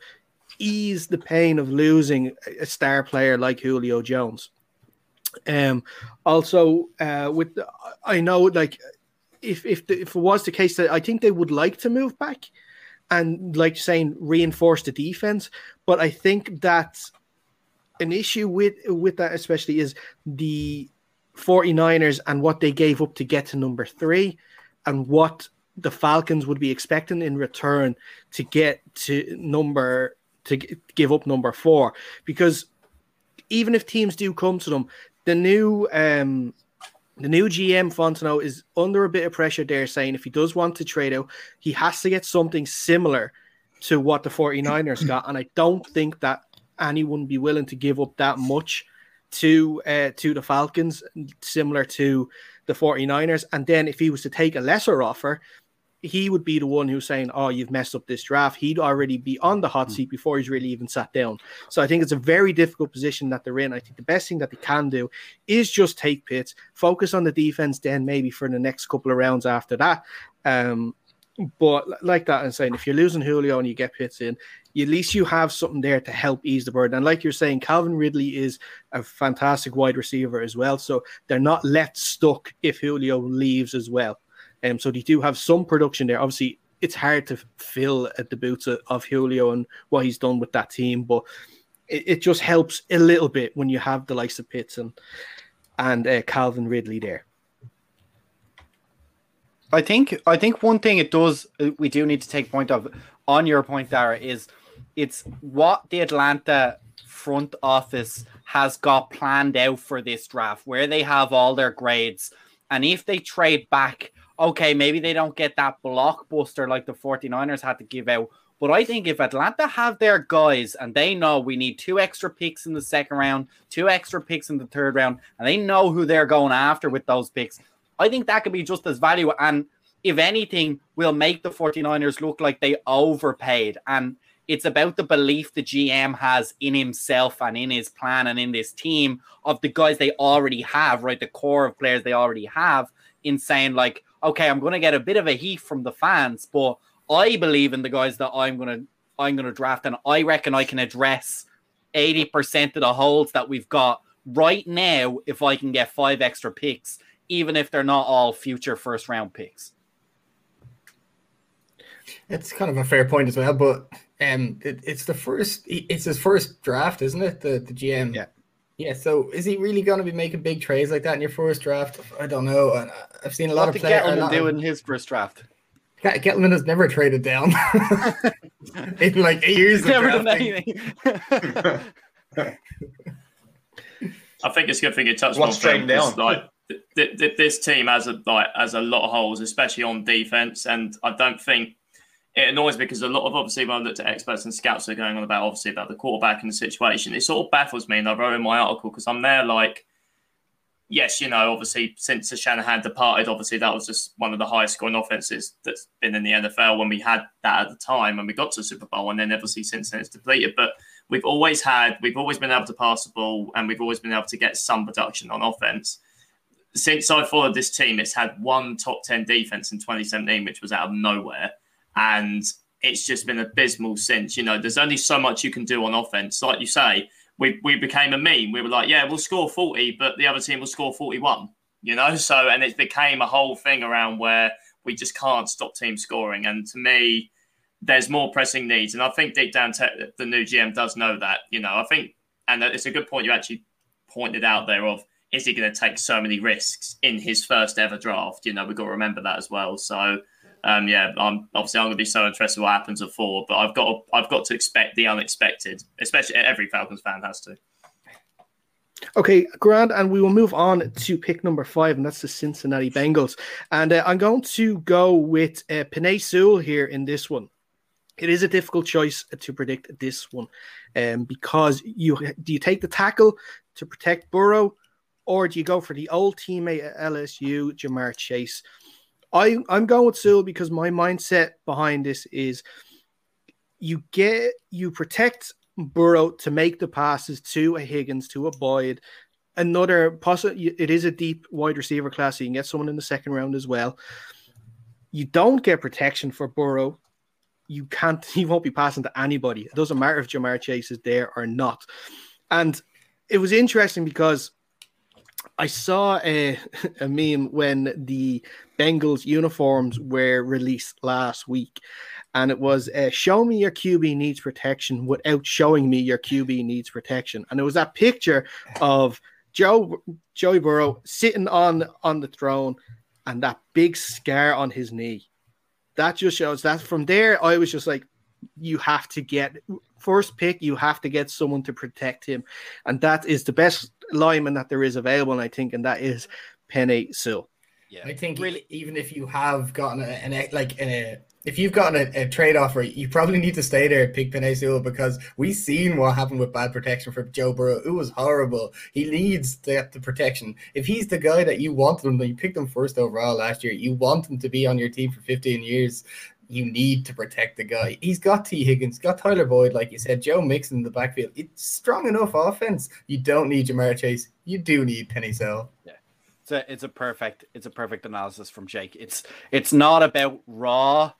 B: ease the pain of losing a star player like Julio Jones. Um, also, uh, with I know like if if the, if it was the case that I think they would like to move back and like saying reinforce the defense, but I think that an issue with with that especially is the 49ers and what they gave up to get to number 3 and what the Falcons would be expecting in return to get to number to give up number 4 because even if teams do come to them the new um the new GM Fontenot is under a bit of pressure there saying if he does want to trade out he has to get something similar to what the 49ers got. And I don't think that anyone be willing to give up that much to uh, to the Falcons, similar to the 49ers. And then if he was to take a lesser offer, he would be the one who's saying, Oh, you've messed up this draft. He'd already be on the hot hmm. seat before he's really even sat down. So I think it's a very difficult position that they're in. I think the best thing that they can do is just take Pitts, focus on the defense, then maybe for the next couple of rounds after that. Um, but like that, and saying if you're losing Julio and you get Pitts in, at least you have something there to help ease the burden. And like you're saying, Calvin Ridley is a fantastic wide receiver as well. So they're not left stuck if Julio leaves as well. Um, so they do have some production there. Obviously, it's hard to fill at the boots of, of Julio and what he's done with that team, but it, it, just helps a little bit when you have the likes of Pitts and and uh, Calvin Ridley there.
D: I think I think one thing it does uh, we do need to take point of on your point, Dara, is it's what the Atlanta front office has got planned out for this draft, where they have all their grades. And if they trade back, okay, maybe they don't get that blockbuster like the 49ers had to give out. But I think if Atlanta have their guys and they know we need two extra picks in the second round, two extra picks in the third round, and they know who they're going after with those picks, I think that could be just as valuable. And if anything, will make the 49ers look like they overpaid. And It's about the belief the GM has in himself and in his plan and in this team of the guys they already have, right? The core of players they already have, in saying, like, okay, I'm going to get a bit of a heat from the fans, but I believe in the guys that I'm going to I'm going to draft, and I reckon I can address 80% of the holes that we've got right now if I can get five extra picks, even if they're not all future first round picks.
C: It's kind of a fair point as well, but um, it, it's the first, it's his first draft, isn't it? The the GM.
B: Yeah.
C: Yeah. So is he really going to be making big trades like that in your first draft? I don't know. And I've seen a lot
D: what
C: of players.
D: Gettleman do in his first draft.
C: Gettleman has never traded down in like eight years.
D: Never done anything.
E: I think it's a good thing you touched
G: What's
E: on
G: trading down?
E: Like th- th- th- this team has a like has a lot of holes, especially on defense, and I don't think it annoys me because a lot of obviously when I looked at experts and scouts are going on about obviously about the quarterback and the situation, it sort of baffles me, and I wrote in my article because I'm there like. Yes, you know, obviously, since the Shanahan departed, obviously that was just one of the highest scoring offenses that's been in the NFL when we had that at the time when we got to the Super Bowl, and then obviously since then it's depleted. But we've always had, we've always been able to pass the ball, and we've always been able to get some production on offense. Since I followed this team, it's had one top 10 defense in 2017, which was out of nowhere. And it's just been abysmal since. You know, there's only so much you can do on offense. Like you say, we, we became a meme. We were like, yeah, we'll score 40, but the other team will score 41, you know? So, and it became a whole thing around where we just can't stop team scoring. And to me, there's more pressing needs. And I think deep down, te- the new GM does know that. You know, I think, and it's a good point you actually pointed out there of is he going to take so many risks in his first ever draft? You know, we've got to remember that as well. So, um, yeah, I'm obviously I'm going to be so interested in what happens at four, but I've got to, I've got to expect the unexpected, especially every Falcons fan has to.
B: Okay, grand, and we will move on to pick number five, and that's the Cincinnati Bengals. And uh, I'm going to go with uh, Penei Sewell here in this one. It is a difficult choice to predict this one, um, because you do you take the tackle to protect Burrow, or do you go for the old teammate at LSU, Ja'Marr Chase? I I'm going with Sewell because my mindset behind this is you get you protect Burrow to make the passes to a Higgins, to a Boyd. Another possible, it is a deep wide receiver class. So you can get someone in the second round as well. You don't get protection for Burrow. You can't, he won't be passing to anybody. It doesn't matter if Ja'Marr Chase is there or not. And it was interesting because I saw a, a meme when the Bengals uniforms were released last week, and it was uh, "Show me your QB needs protection without showing me your QB needs protection," and it was that picture of Joe Joey Burrow sitting on on the throne and that big scar on his knee. That just shows that from there, I was just like, you have to get first pick, you have to get someone to protect him, and that is the best lineman that there is available, and I think, and that is Penei Sewell.
D: Yeah,
C: I think
D: really.
C: even if you have gotten a, an like a if you've gotten a, a, trade offer, you probably need to stay there at pick Penei Sewell because we've seen what happened with bad protection for Joe Burrow. It was horrible. He needs the, the protection. If he's the guy that you want him, you picked him first overall last year. You want him to be on your team for 15 years. You need to protect the guy. He's got T. Higgins, got Tyler Boyd, like you said, Joe Mixon in the backfield. It's strong enough offense. You don't need Ja'Marr Chase. You do need Penei Sewell.
D: Yeah. It's a, it's a perfect it's a perfect analysis from Jake. It's it's not about raw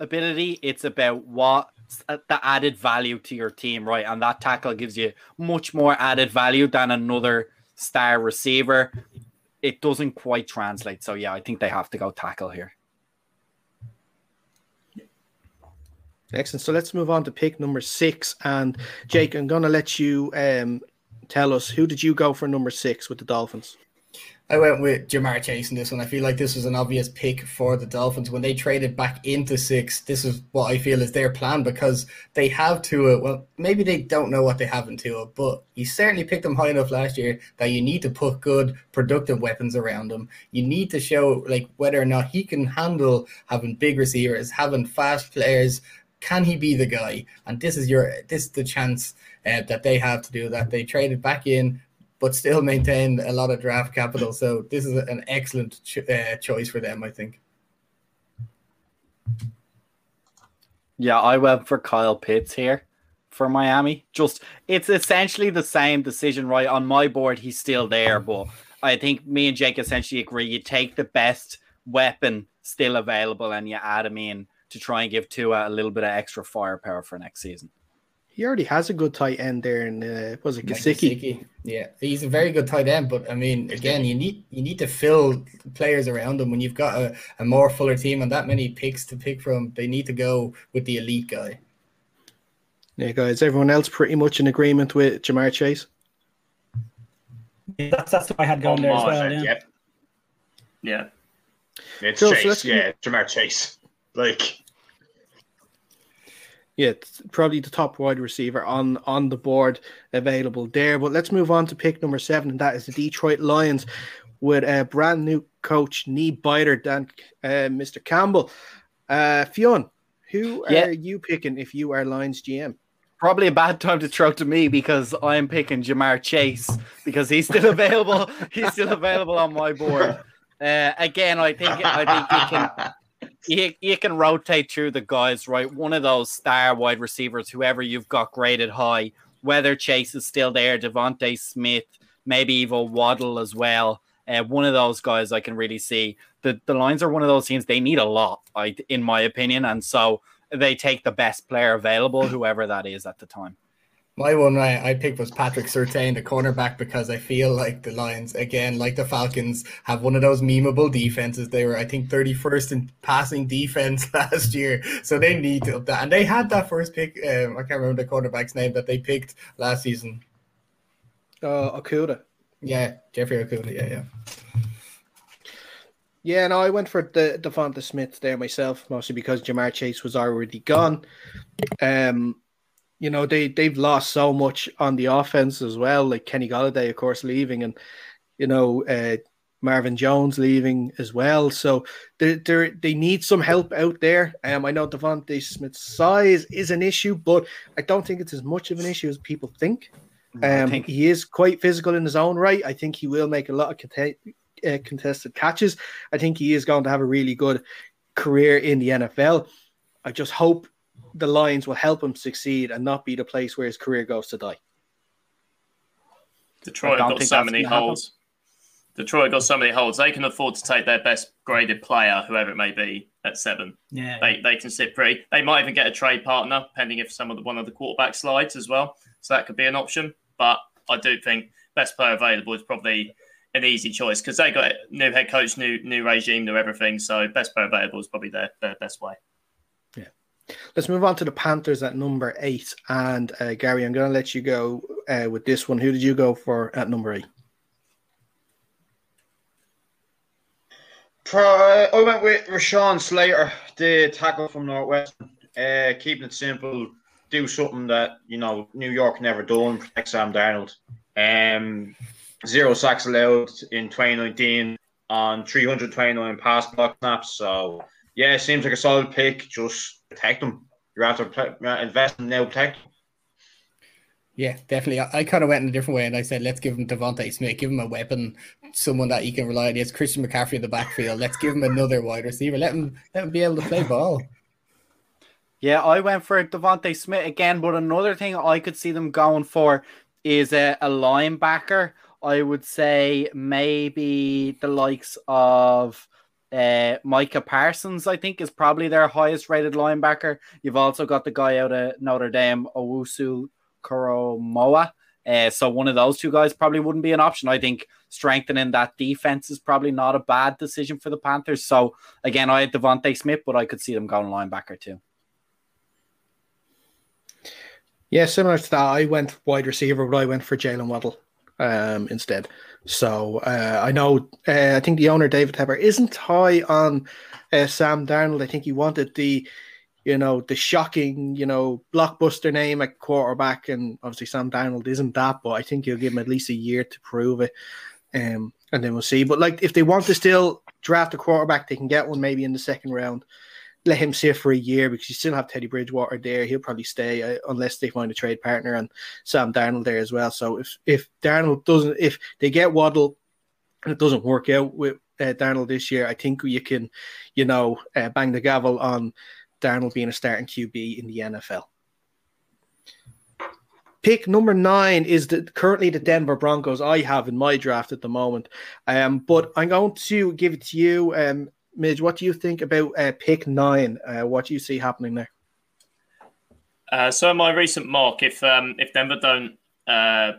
D: ability. It's about what the added value to your team, right? And that tackle gives you much more added value than another star receiver. It doesn't quite translate. So yeah, I think they have to go tackle here.
B: Excellent. So let's move on to pick number six. And Jake, I'm going to let you um, tell us who did you go for number six with the Dolphins?
C: I went with Ja'Marr Chase in this one. I feel like this was an obvious pick for the Dolphins when they traded back into six. This is what I feel is their plan because they have Tua. Well, maybe they don't know what they have in Tua, but you certainly picked them high enough last year that you need to put good, productive weapons around him. You need to show like whether or not he can handle having big receivers, having fast players. Can he be the guy? And this is your this is the chance uh, that they have to do that. They traded back in but still maintain a lot of draft capital. So this is an excellent uh, choice for them, I think.
D: Yeah, I went for Kyle Pitts here for Miami. Just it's essentially the same decision, right? On my board, he's still there, but I think me and Jake essentially agree. You take the best weapon still available and you add him in to try and give Tua a little bit of extra firepower for next season.
B: He already has a good tight end there, and uh, was it Gesicki?
C: Yeah, he's a very good tight end. But I mean, again, you need you need to fill players around him when you've got a, a more fuller team and that many picks to pick from. They need to go with the elite guy.
B: Yeah, guys. Everyone else pretty much in agreement with Ja'Marr Chase.
F: Yeah, that's that's what I had going there as well. Yeah.
G: Yep.
E: Yeah.
G: It's
B: Cool,
G: Chase.
B: let's-
G: yeah, Ja'Marr Chase. Like,
B: Yeah, it's probably the top wide receiver on on the board available there. But let's move on to pick number seven, and that is the Detroit Lions with a brand new coach, knee biter Dan, uh, Mr. Campbell. Uh, Fionn, who
D: Yeah.
B: are you picking if you are Lions GM?
D: Probably a bad time to throw to me because I'm picking Ja'Marr Chase because he's still available. he's still available on my board. Uh, again, I think I think you can you, you can rotate through the guys, right? One of those star wide receivers, whoever you've got graded high, whether Chase is still there, Devonta Smith, maybe even Waddle as well. Uh, one of those guys I can really see. The the lines are one of those teams they need a lot, I, in my opinion, and so they take the best player available, whoever that is at the time.
C: My one I, I picked was Patrick Surtain, the cornerback, because I feel like the Lions, again, like the Falcons, have one of those memeable defenses. They were, I think, 31st in passing defense last year. So they need to up that. And they had that first pick. Um, I can't remember the quarterback's name that they picked last season.
B: Uh, Okudah.
C: Yeah, Jeffrey Okudah. Yeah, yeah.
B: Yeah, no, I went for the Devonta Smith there myself, mostly because Ja'Marr Chase was already gone. Um, you know, they they've lost so much on the offense as well, like Kenny Golladay, of course, leaving, and you know, uh, Marvin Jones leaving as well. So they they they need some help out there. Um, I know Devonta Smith's size is an issue, but I don't think it's as much of an issue as people think. Um,
D: think
B: he is quite physical in his own right. I think he will make a lot of conte- uh, contested catches. I think he is going to have a really good career in the NFL. I just hope the Lions will help him succeed and not be the place where his career goes to die.
E: Detroit
D: I
E: got so many
D: gonna happen.
E: holes. Detroit got so many holes. They can afford to take their best graded player, whoever it may be, at seven.
F: Yeah.
E: They, they can sit pretty. They might even get a trade partner, pending if some of the one of the quarterback slides as well. So that could be an option. But I do think best player available is probably an easy choice because they got new head coach, new new regime, new everything. So best player available is probably their, their best way.
B: Let's move on to the Panthers at number eight. And uh, Gary, I'm going to let you go uh, with this one. Who did you go for at number eight?
G: I went with Rashawn Slater, the tackle from Northwestern. Uh, keeping it simple, do something that you know New York never done. Protect Sam Darnold. Um, zero sacks allowed in 2019 on 329 pass block snaps. So yeah, seems like a solid pick. Just protect them. You have to protect- uh, invest in now. Protect. them.
C: Yeah, definitely. I, I kind of went in a different way and I said, let's give him Devonta Smith, give him a weapon, someone that he can rely on. He has Christian McCaffrey in the backfield. Let's give him another wide receiver. Let him let him be able to play ball.
D: Yeah, I went for Devonta Smith again, but another thing I could see them going for is a, a linebacker. I would say maybe the likes of uh, Micah Parsons, I think, is probably their highest rated linebacker. You've also got the guy out of Notre Dame, Owusu Koramoah. Uh, so one of those two guys probably wouldn't be an option. I think strengthening that defense is probably not a bad decision for the Panthers. So again, I had Devonta Smith, but I could see them going linebacker too.
B: Yeah, similar to that, I went wide receiver, but I went for Jaylen Waddle um, instead. So uh, I know, uh, I think the owner David Tepper isn't high on uh, Sam Darnold. I think he wanted the, you know, the shocking, you know, blockbuster name at quarterback, and obviously Sam Darnold isn't that, but I think he'll give him at least a year to prove it, um, and then we'll see. But like, if they want to still draft a quarterback, they can get one maybe in the second round let him sit for a year because you still have Teddy Bridgewater there. He'll probably stay uh, unless they find a trade partner and Sam Darnold there as well. So if if Darnold doesn't, if they get Waddle and it doesn't work out with uh, Darnold this year, I think you can, you know, uh, bang the gavel on Darnold being a starting QB in the NFL. Pick number nine is the, currently the Denver Broncos I have in my draft at the moment. Um, but I'm going to give it to you, um, Midge. What do you think about uh, pick nine? Uh, what do you see happening there?
E: Uh, so my recent mock, if um, if Denver don't uh,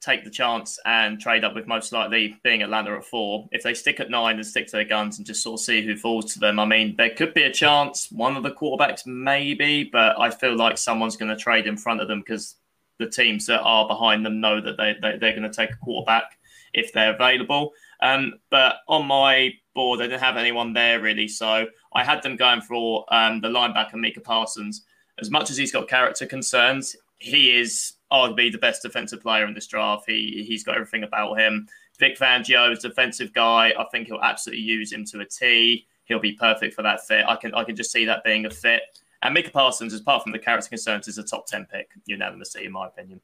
E: take the chance and trade up with most likely being Atlanta at four, if they stick at nine and stick to their guns and just sort of see who falls to them, I mean, there could be a chance one of the quarterbacks maybe, but I feel like someone's going to trade in front of them because the teams that are behind them know that they, they, they're going to take a quarterback if they're available. Um, but on my board, I didn't have anyone there really. So I had them going for um, the linebacker, Micah Parsons. As much as he's got character concerns, he is arguably the best defensive player in this draft. He, he's got everything about him. Vic Fangio is a defensive guy. I think he'll absolutely use him to a T. He'll be perfect for that fit. I can I can just see that being a fit. And Micah Parsons, apart from the character concerns, is a top 10 pick unanimously, in my opinion.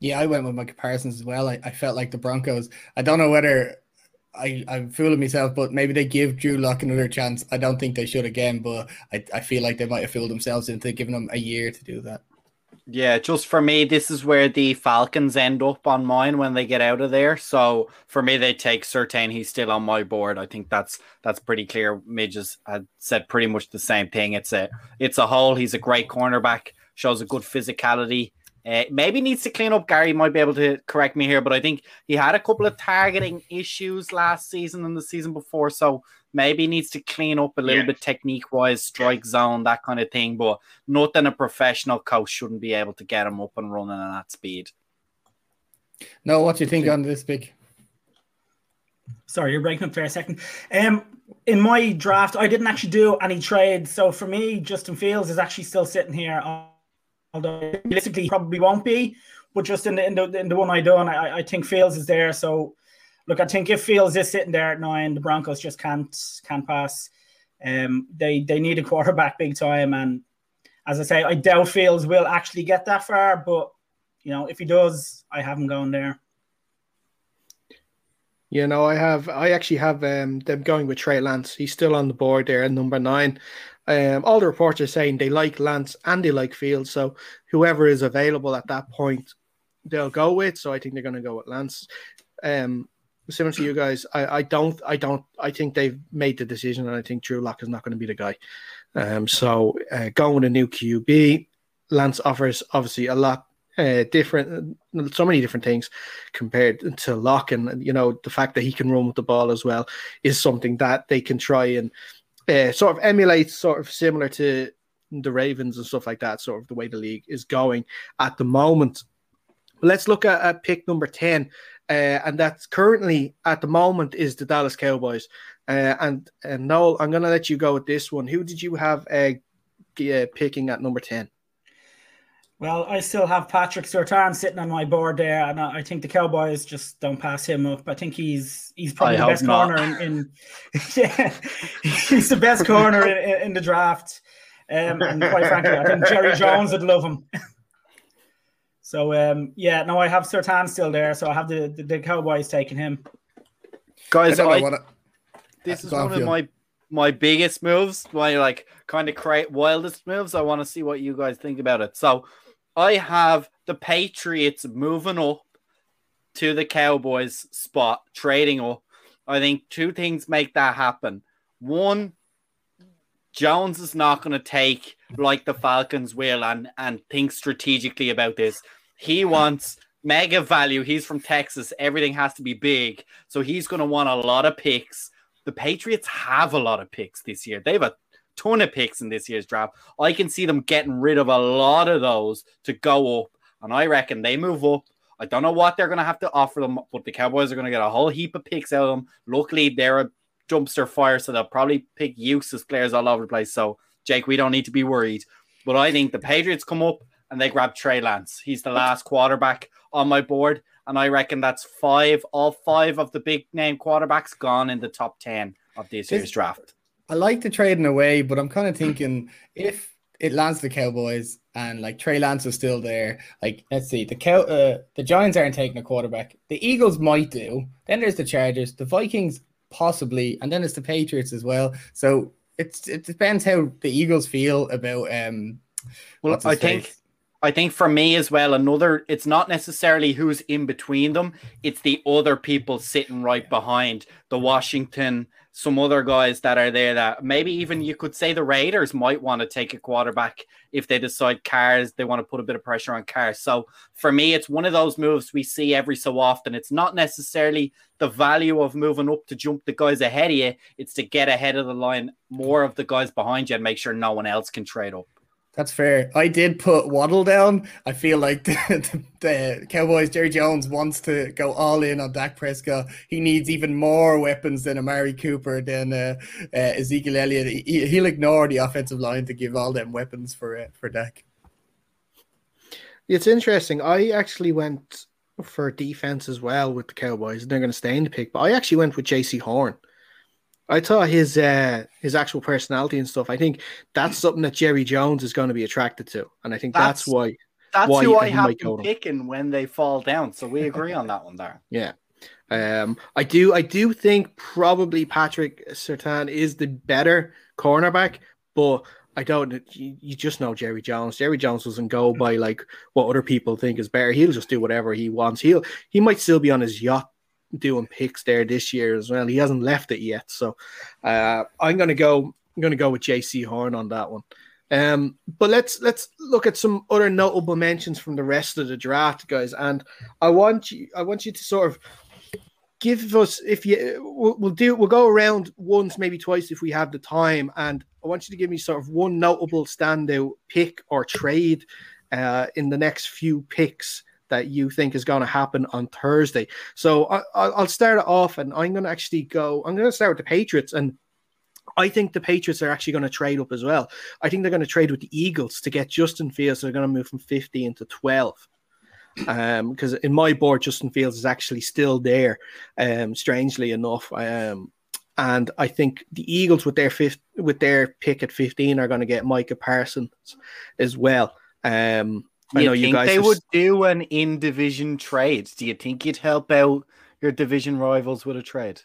C: Yeah, I went with Micah Parsons as well. I, I felt like the Broncos, I don't know whether I, I'm fooling myself, but maybe they give Drew Lock another chance. I don't think they should again, but I, I feel like they might have fooled themselves into giving him a year to do that.
D: Yeah, just for me, this is where the Falcons end up on mine when they get out of there. So for me, they take Surtain. He's still on my board. I think that's that's pretty clear. Midges had said pretty much the same thing. It's a it's a hole. He's a great cornerback. Shows a good physicality. Uh, maybe needs to clean up. Gary might be able to correct me here, but I think he had a couple of targeting issues last season and the season before. So maybe needs to clean up a little yeah. bit technique wise, strike zone, that kind of thing. But nothing a professional coach shouldn't be able to get him up and running at that speed.
C: No, what do you think on this big?
F: Sorry, you're breaking up for a second. Um, in my draft, I didn't actually do any trades. So for me, Justin Fields is actually still sitting here although realistically probably won't be. But just in the in the, in the one I done, I, I think Fields is there. So look, I think if Fields is sitting there at nine, the Broncos just can't can't pass. Um, they they need a quarterback big time, and as I say, I doubt Fields will actually get that far. But you know, if he does, I have him going there.
B: You know, I have I actually have um, them going with Trey Lance. He's still on the board there at number nine. Um, all the reports are saying they like Lance and they like Fields, so whoever is available at that point, they'll go with. So I think they're going to go with Lance. Um, similar to you guys, I, I don't, I don't, I think they've made the decision, and I think Drew Lock is not going to be the guy. Um, so uh, going with a new QB, Lance offers obviously a lot uh, different, so many different things compared to Lock, and you know the fact that he can run with the ball as well is something that they can try and uh, sort of emulates sort of similar to the Ravens and stuff like that, sort of the way the league is going at the moment. Let's look at, at pick number 10, uh, and that's currently at the moment is the Dallas Cowboys. Uh, and, and Noel, I'm going to let you go with this one. Who did you have uh, picking at number 10?
F: Well, I still have Patrick Surtain sitting on my board there, and I think the Cowboys just don't pass him up. I think he's he's probably I the best not. corner in, in yeah, he's the best corner in, in, the draft. Um, and quite frankly, I think Jerry Jones would love him. so um, yeah, no, I have Surtain still there, so I have the, the, the Cowboys taking him.
D: Guys, I, I this is one of my my biggest moves, my like kind of create wildest moves. I want to see what you guys think about it. So I have the Patriots moving up to the Cowboys spot, trading up. I think two things make that happen. One, Jones is not going to take like the Falcons will and and think strategically about this. He wants mega value. He's from Texas. Everything has to be big. So he's going to want a lot of picks. The Patriots have a lot of picks this year. They have a ton of picks in this year's draft. I can see them getting rid of a lot of those to go up, and I reckon they move up. I don't know what they're going to have to offer them, but the Cowboys are going to get a whole heap of picks out of them. Luckily, they're a dumpster fire, so they'll probably pick useless players all over the place. So, Jake, we don't need to be worried. But I think the Patriots come up and they grab Trey Lance. He's the last quarterback on my board, and I reckon that's five, all five of the big name quarterbacks gone in the top ten of this year's draft.
C: I like the trade in a way, but I'm kind of thinking if it lands the Cowboys and like Trey Lance is still there, like let's see, the cow uh, the Giants aren't taking a quarterback. The Eagles might do. Then there's the Chargers, the Vikings possibly, and then it's the Patriots as well. So it's it depends how the Eagles feel about um.
D: Well, I think face? I think for me as well, another it's not necessarily who's in between them, it's the other people sitting right behind the Washington, some other guys that are there that maybe even you could say the Raiders might want to take a quarterback if they decide cars they want to put a bit of pressure on cars. So for me, it's one of those moves we see every so often. It's not necessarily the value of moving up to jump the guys ahead of you, it's to get ahead of the line more of the guys behind you and make sure no one else can trade up.
C: That's fair. I did put Waddle down. I feel like the, the, the, Cowboys, Jerry Jones wants to go all in on Dak Prescott. He needs even more weapons than Amari Cooper, than uh, uh, Ezekiel Elliott. He, will ignore the offensive line to give all them weapons for uh, for Dak.
B: It's interesting. I actually went for defense as well with the Cowboys. And they're going to stay in the pick, but I actually went with Jaycee Horn. I thought his uh, his actual personality and stuff. I think that's something that Jerry Jones is going to be attracted to, and I think that's, that's why.
D: That's
B: why
D: who I have them picking when they fall down. So we agree on that one there.
B: Yeah, um, I do. I do think probably Patrick Surtain is the better cornerback, but I don't. You, you, just know Jerry Jones. Jerry Jones doesn't go by like what other people think is better. He'll just do whatever he wants. He'll he might still be on his yacht doing picks there this year as well. He hasn't left it yet, so uh, I'm gonna go. I'm gonna go with Jaycee Horn on that one. Um, but let's let's look at some other notable mentions from the rest of the draft, guys. And I want you I want you to sort of give us if you we'll, we'll do we'll go around once maybe twice if we have the time, and I want you to give me sort of one notable standout pick or trade uh, in the next few picks that you think is going to happen on Thursday. So I, will start it off, and I'm going to actually go. I'm going to start with the Patriots, and I think the Patriots are actually going to trade up as well. I think they're going to trade with the Eagles to get Justin Fields. They're going to move from 15 to 12. Um, because in my board, Justin Fields is actually still there. Um, strangely enough, um, and I think the Eagles with their fifth with their pick at 15 are going to get Micah Parsons as well. Um,
D: I know you guys they would do an in division trade. Do you think you'd help out your division rivals with a trade?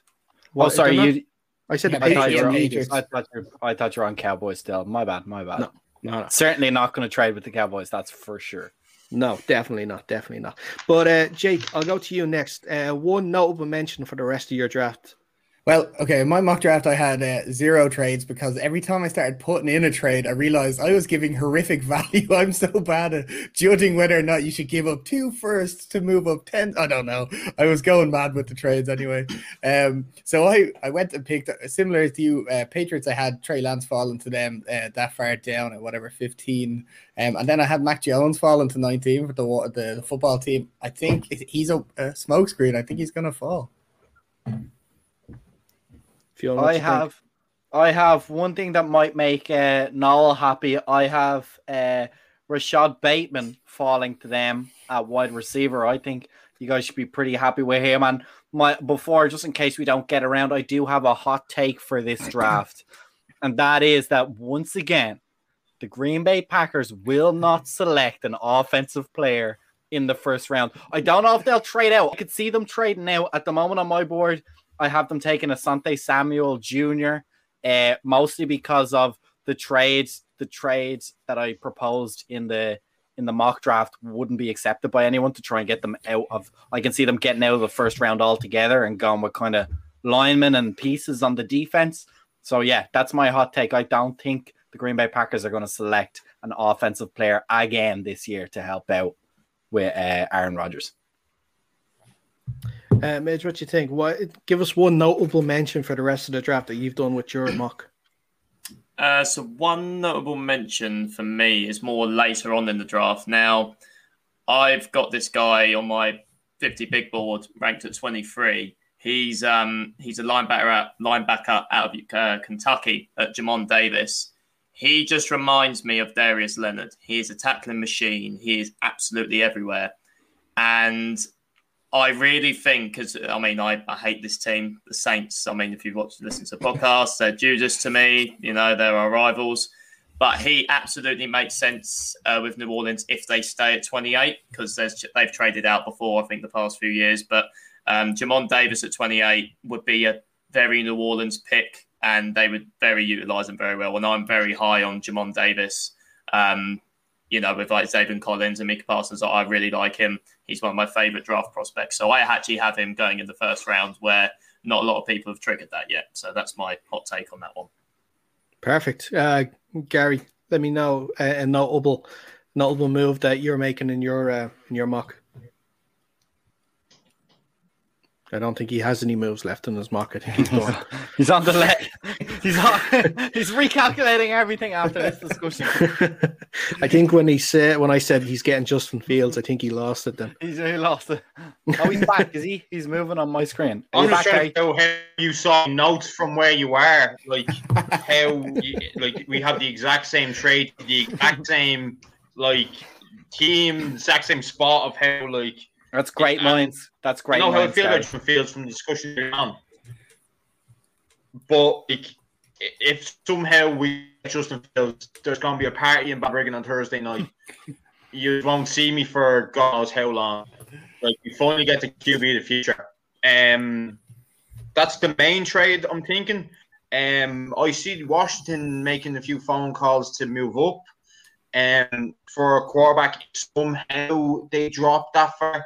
D: Well, oh, sorry, you.
B: I said
D: I thought, you were, I, thought you're, I thought you were on Cowboys still. My bad, my bad.
B: No, no, no.
D: Certainly not going to trade with the Cowboys. That's for sure.
B: No, definitely not. Definitely not. But uh, Jake, I'll go to you next. Uh, one notable mention for the rest of your draft
C: well, okay, my mock draft, I had uh, zero trades because every time I started putting in a trade, I realized I was giving horrific value. I'm so bad at judging whether or not you should give up two firsts to move up 10. I don't know. I was going mad with the trades anyway. Um, so I, I went and picked, similar to you, uh, Patriots, I had Trey Lance falling to them uh, that far down at whatever, 15. Um, and then I had Mac Jones falling to 19 for the, the, the football team. I think he's a, a smokescreen. I think he's going to fall.
D: Fiona, I have, think? I have one thing that might make uh, Noel happy. I have uh, Rashod Bateman falling to them at wide receiver. I think you guys should be pretty happy with him. And my before, just in case we don't get around, I do have a hot take for this draft, and that is that once again, the Green Bay Packers will not select an offensive player in the first round. I don't know if they'll trade out. I could see them trading out at the moment on my board. I have them taking Asante Samuel Jr. Uh, mostly because of the trades, the trades that I proposed in the in the mock draft wouldn't be accepted by anyone to try and get them out of. I can see them getting out of the first round altogether and going with kind of linemen and pieces on the defense. So yeah, that's my hot take. I don't think the Green Bay Packers are going to select an offensive player again this year to help out with uh, Aaron Rodgers.
B: Uh, Midge, what do you think? What give us one notable mention for the rest of the draft that you've done with your mock?
E: Uh, so one notable mention for me is more later on in the draft. Now, I've got this guy on my 50 big board ranked at 23. He's um he's a linebacker out, linebacker out of uh, Kentucky at Jamin Davis. He just reminds me of Darius Leonard. He is a tackling machine. He is absolutely everywhere. And I really think, because I mean, I, I hate this team, the Saints. I mean, if you've watched, listened to the podcast, they're Judas to me. You know, they're our rivals. But he absolutely makes sense uh, with New Orleans if they stay at 28 because they've traded out before, I think, the past few years. But um, Jamin Davis at 28 would be a very New Orleans pick. and they would very utilize him very well. And I'm very high on Jamin Davis. Um, you know, with like Zaven Collins and Micah Parsons, I really like him. He's one of my favorite draft prospects. So I actually have him going in the first round where not a lot of people have triggered that yet. So that's my hot take on that one.
B: Perfect. Uh, Gary, let me know a, a notable notable move that you're making in your uh, in your mock. I don't think he has any moves left in his mock. I think he's done.
D: he's on the leg. He's on, he's recalculating everything after this discussion.
B: I think when he said when I said he's getting Justin Fields, I think he lost it then.
D: He's he lost it. Oh, he's back. Is he? He's moving on my screen. Are
G: I'm
D: you
G: just
D: back,
G: trying to
D: Gary?
G: know how you saw notes from where you are, like how, you, like we have the exact same trade, the exact same like team, exact same spot of how like
D: That's great minds. That's
G: I
D: great
G: know how I feel about. Justin Fields from the discussion on. But like, if somehow we get Justin Fields, there's going to be a party in Balbriggan on Thursday night. you won't see me for God knows how long. Like we finally get the QB of the future. Um, that's the main trade I'm thinking. Um, I see Washington making a few phone calls to move up. Um, for a quarterback, somehow they dropped that far.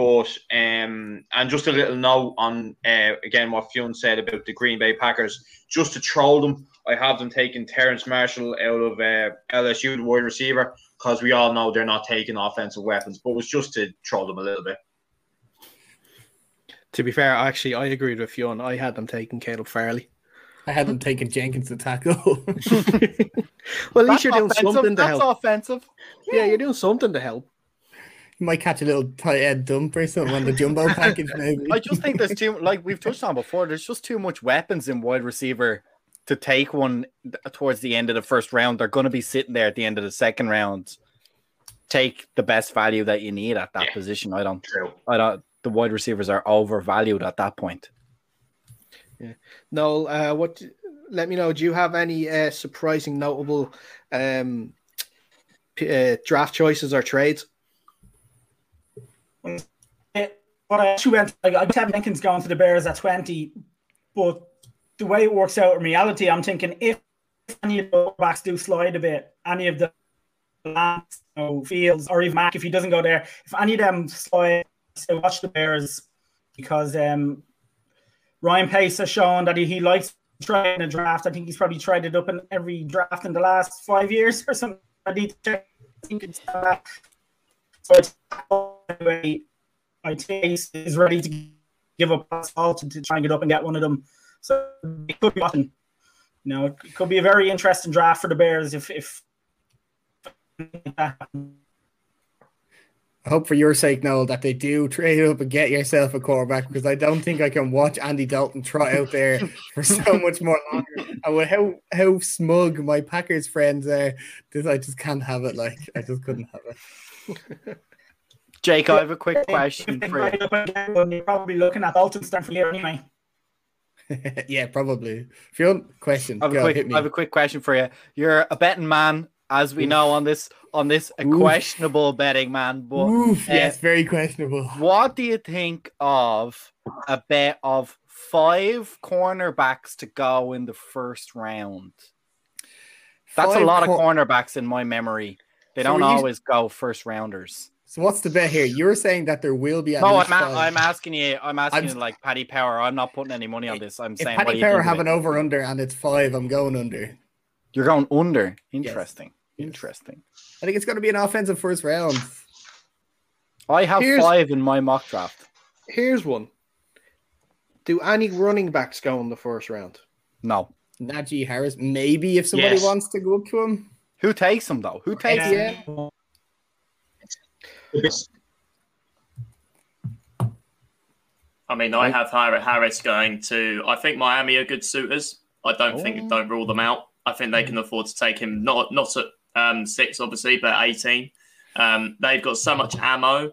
G: But um, and just a little note on uh, again what Fionn said about the Green Bay Packers. Just to troll them, I have them taking Terrence Marshall out of uh, LSU, the wide receiver, because we all know they're not taking offensive weapons. But it was just to troll them a little bit.
B: To be fair, actually, I agreed with Fionn. I had them taking Caleb Farley.
C: I had them taking Jenkins to tackle.
B: well, at least you're doing
D: offensive.
B: something to
D: That's
B: help.
D: That's offensive.
B: Yeah, you're doing something to help.
C: You might catch a little tight end dump or something on the jumbo package, maybe.
D: I just think there's too like we've touched on before. There's just too much weapons in wide receiver to take one towards the end of the first round. They're going to be sitting there at the end of the second round. Take the best value that you need at that
G: Yeah.
D: position. I don't.
G: True.
D: I don't. The wide receivers are overvalued at that point. Yeah.
B: Noel, uh, what? Let me know. Do you have any uh, surprising, notable um, uh, draft choices or trades?
F: But I actually went like I have Jenkins going to the Bears at twenty, but the way it works out in reality, I'm thinking if any of the backs do slide a bit, any of the Lance, you know, Fields, or even Mac, if he doesn't go there, if any of them slide, so watch the Bears because um, Ryan Pace has shown that he, he likes trying a draft. I think he's probably tried it up in every draft in the last five years or something. I need to check. I think it's, uh, so anyway, I is ready to give up all to, to try and get up and get one of them. So it could be watching. You know, it could be a very interesting draft for the Bears if if
C: I hope for your sake, Noel, that they do trade up and get yourself a quarterback because I don't think I can watch Andy Dalton trot out there for so much more longer. And with how how smug my Packers friends are, this I just can't have it. Like I just couldn't have it.
D: Jake, I have a quick question for you.
F: Up again, You're probably looking at Dalton starting for the year anyway.
C: yeah, probably. If you want question,
D: I have, a
C: go
D: quick,
C: hit me.
D: I have a quick question for you. You're a betting man, as we know on this on this a
C: Oof.
D: questionable betting man. But
C: Oof,
D: uh,
C: yes, very questionable.
D: what do you think of a bet of five cornerbacks to go in the first round? That's a lot
C: cor-
D: of cornerbacks in my memory. They
C: So
D: don't
C: were you-
D: always go first rounders.
C: So what's the bet here? You're saying that there will be at
D: No,
C: least
D: I'm, a-
C: five.
D: I'm asking you. I'm asking
C: I'm-
D: you like Paddy Power. I'm not putting any money on this. I'm
C: if
D: saying what do
C: Paddy
D: you
C: Power
D: think
C: have an over under and it's five, I'm going under.
D: You're going under. Interesting. Interesting.
C: I think it's going to be an offensive first round.
D: I have
B: Here's-
D: five in my mock draft.
B: Here's one. Do any running backs go in the first round?
D: No.
C: Najee Harris, maybe if somebody
G: Yes.
C: wants to go up to him.
D: Who takes him though? Who takes him?
C: Yeah.
E: I mean, I have Har- Harris going to. I think Miami are good suitors. I don't
D: Oh.
E: think don't rule them out. I think they can afford to take him. Not not at um, six, obviously, but eighteen. Um, they've got so much ammo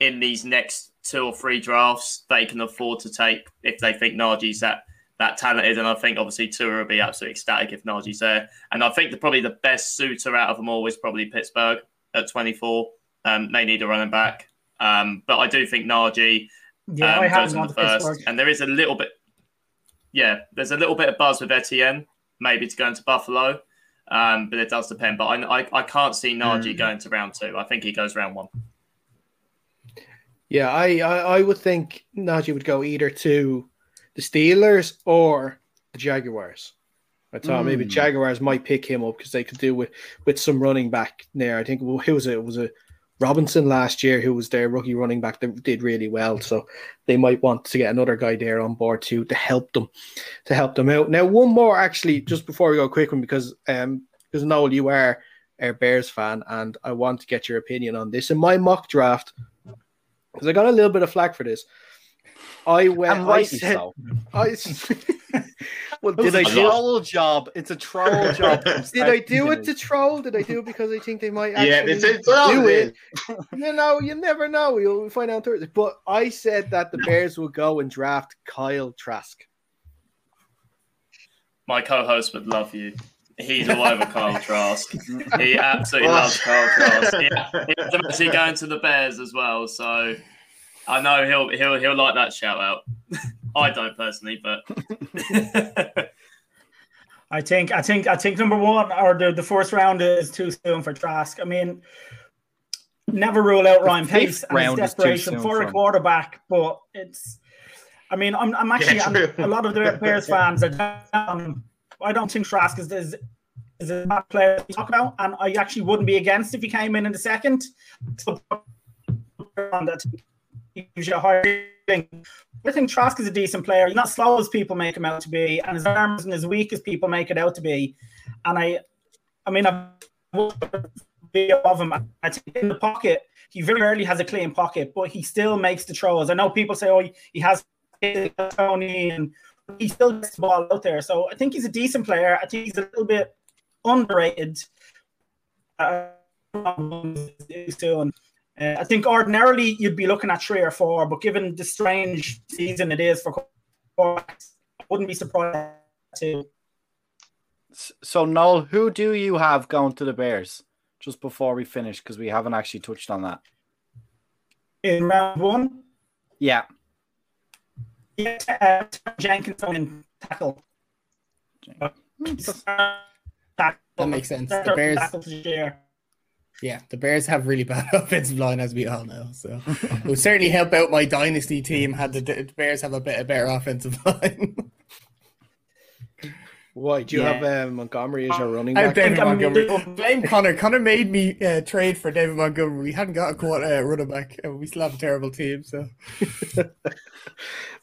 E: in these next two or three drafts. They can afford to take if they think Najee's that that talented. And I think obviously Tua will be absolutely ecstatic if Najee's there. And I think the, probably the best suitor out of them all is probably Pittsburgh at twenty four. Um, they need a running back. Um, but I do think Najee
F: Yeah,
E: um,
F: I
E: goes in
F: on
E: the
F: the
E: first,
F: Pittsburgh.
E: and there is a little bit. yeah, there's a little bit of buzz with Etienne, maybe to go into Buffalo, um, but it does depend. But I, I, I can't see Najee
B: Mm.
E: going to round two. I think he goes round one.
B: Yeah, I, I, I would think Najee would go either to the Steelers or the Jaguars. I thought maybe
D: Mm.
B: Jaguars might pick him up because they could do with with some running back there. I think well, who was it? It was a Robinson last year who was their rookie running back that did really well. So they might want to get another guy there on board too to help them to help them out. Now, one more actually, just before we go, quick one because um because Noel, you are a Bears fan, and I want to get your opinion on this. In my mock draft, because I got a little bit of flack for this. I went.
D: And
B: I said,
D: so.
B: I, well, did I
D: a
B: do?
D: troll job. It's a troll job.
B: Did I do it to troll? Did I do it because I think they might actually
G: Yeah, it's, it's all
B: do
G: it
B: it? You know, you never know. You'll find out Thursday. But I said that the Bears will go and draft Kyle Trask.
E: My co-host would love you. He's all over Kyle Trask. He absolutely loves Kyle Trask. He, he's actually going to the Bears as well, so I know he'll he'll he'll like that shout out. I don't personally, but
F: I think I think I think number one or the, the first round is too soon for Trask. I mean, never rule out Ryan
D: fifth
F: Pace and his
D: round is too
F: desperation for
D: for
F: a quarterback, but it's. I mean, I'm, I'm actually
G: Yeah,
F: I'm- a lot of the Bears fans are down. I don't think Trask is is, is a bad player to talk about, and I actually wouldn't be against if he came in in the second. So, that gives you a higher rating. I think Trask is a decent player. He's not slow as people make him out to be, and his arm isn't as weak as people make it out to be. And I, I mean, I've video of him. I think in the pocket, he very rarely has a clean pocket, but he still makes the throws. I know people say, "Oh, he has Tony," and he still gets the ball out there. So I think he's a decent player. I think he's a little bit underrated. Uh. Uh, I think ordinarily you'd be looking at three or four, but given the strange season it is for quarterbacks, I wouldn't be surprised to.
D: So Noel, who do you have going to the Bears? Just before we finish, because we haven't actually touched on that.
F: In round one,
D: Yeah,
F: yeah, uh, Jenkins in tackle.
C: That makes sense. The Bears-
F: Tackles this year.
C: Yeah, the Bears have really bad offensive line, as we all know. So it would certainly help out my dynasty team had the, the Bears have a bit a better offensive line.
B: Why? Do you
F: Yeah.
B: have um, Montgomery as your running back?
C: David
F: I mean,
C: Montgomery. Blame Connor. Connor made me uh, trade for David Montgomery. We hadn't got a quarter uh, running back, and we still have a terrible team. So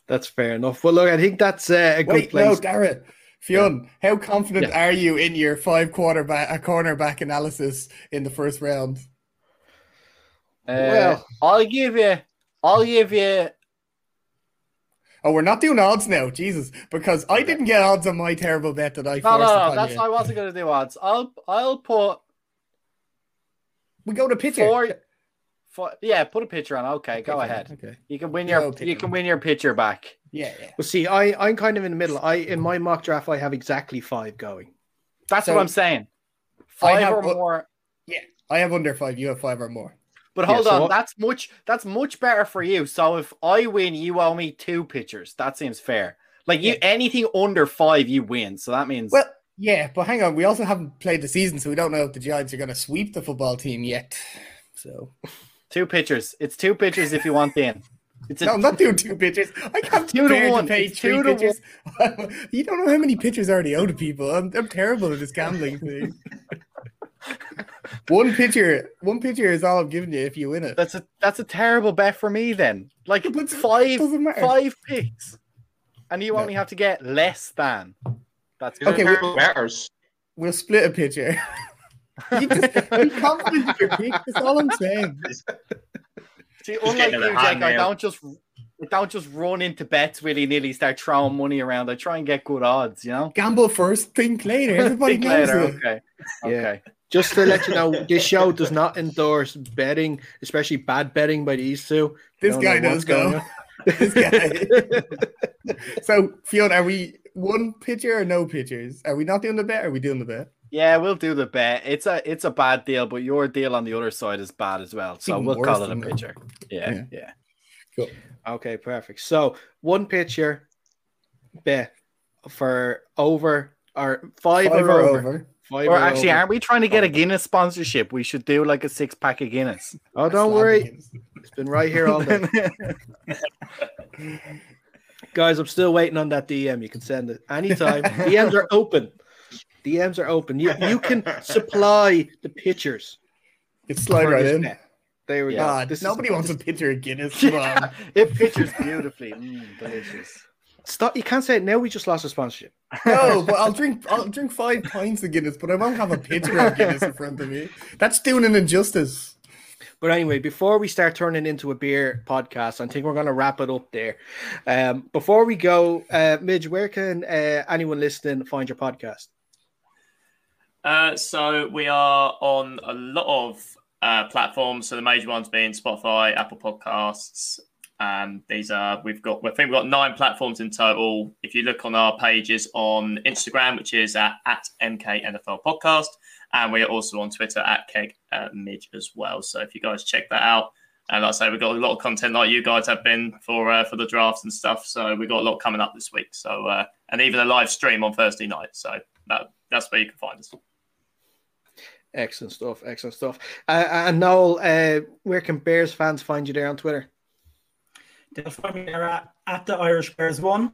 B: That's fair enough. Well, look, I think that's uh, a good
C: wait,
B: place.
C: no, Garrett. Fionn, how confident
B: Yeah.
C: are you in your five quarterback, a cornerback analysis in the first round?
D: Uh,
B: Well-
D: I'll give you, I'll give you.
C: Oh, we're not doing odds now, Jesus, because I didn't get odds on my terrible bet that I
D: No,
C: forced
D: no, no.
C: upon
D: That's
C: you.
D: I wasn't going to do odds. I'll, I'll put
C: We go to pitcher.
D: four. Four yeah, put a picture on. Okay, go
C: Okay,
D: ahead.
C: Okay.
D: You can win your,
C: pick
D: you can win your picture back.
C: Yeah, yeah.
B: Well, see, I I'm kind of in the middle. I in my mock draft, I have exactly five going.
D: That's
C: So,
D: what I'm saying. Five
C: have
D: or more.
C: Yeah, I have under five. You have five or more.
D: But
B: Yeah,
D: hold
B: so
D: on,
B: what-
D: that's much that's much better for you. So if I win, you owe me two pitchers. That seems fair. Like you
C: Yeah.
D: anything under five, you win. So that means
C: Well, yeah, but hang on. We also haven't played the season, so we don't know if the Giants are going to sweep the football team yet. So
D: two pitchers. It's two pitchers if you want in. It's a
C: no, I'm not doing two pitchers. I can't
D: Two to
C: bear to
D: one.
C: pay
D: It's
C: three
D: two to
C: pitchers. you don't know how many pitchers are already out of people. I'm, I'm terrible at this gambling thing. one pitcher, one pitcher is all I'm giving you if you win it.
D: that's a that's a terrible bet for me then. Like
C: But
D: five five picks. And you
C: No.
D: only have to get less than. That's
C: Okay,
G: Okay,
C: we-
G: matters.
C: We'll split a pitcher. You just be confident in your pick. That's all I'm saying.
D: See,
G: Just
D: unlike you,
G: in the hand
D: Jake, I don't just I don't just run into bets willy nilly, start throwing money around. I try and get good odds, you know.
C: Gamble first, think later. Everybody
D: Think
C: knows
D: later,
C: it.
D: okay.
B: Yeah.
D: Okay.
B: Just to let you know, this show does not endorse betting, especially bad betting by these two.
C: This guy does go. This guy. so, Fionn, are we one pitcher or no pitchers? Are we not doing the bet? Or are we doing the bet?
D: Yeah, we'll do the bet. It's a it's a bad deal, but your deal on the other side is bad as well. So
C: even
D: we'll call it a
C: than that.
D: pitcher. Yeah,
C: Yeah.
D: yeah.
B: Okay, perfect. So one pitcher, bet. for over or five,
C: Five
B: or
C: or
B: over.
C: over.
B: Five
D: Or
B: or
D: actually,
B: over.
D: aren't we trying to get a oh. Guinness sponsorship? We should do like a six pack of Guinness.
B: Oh, don't worry.
C: Guinness.
B: It's been right here all day. Guys, I'm still waiting on that DM. You can send it anytime. DMs are open. DMs are open. You you can supply the pictures.
C: It's slide right
B: this
C: in.
B: There we
C: God,
B: go. This is-
C: nobody wants a picture of Guinness. On.
D: it pictures beautifully. Mm, delicious.
B: Stop. You can't say it now. We just lost a sponsorship.
C: No, but I'll drink. I'll drink five pints of Guinness, but I won't have a picture of Guinness in front of me. That's doing an injustice.
B: But anyway, before we start turning into a beer podcast, I think we're going to wrap it up there. Um, before we go, uh, Midge, where can uh, anyone listening find your podcast?
E: Uh, so we are on a lot of uh, platforms. So the major ones being Spotify, Apple Podcasts. Um, these are we've got. I think we've got nine platforms in total. If you look on our pages on Instagram, which is at, at MKNFL Podcast, and we are also on Twitter at Keg uh, Midge as well. So if you guys check that out, and like I say, we've got a lot of content like you guys have been for uh, for the drafts and stuff. So we've got a lot coming up this week. So uh, and even a live stream on Thursday night. So that that's where you can find us.
B: Excellent stuff. Excellent stuff. Uh, and Noel, uh, where can Bears fans find you there on Twitter?
F: They'll find me there at, at the Irish Bears one.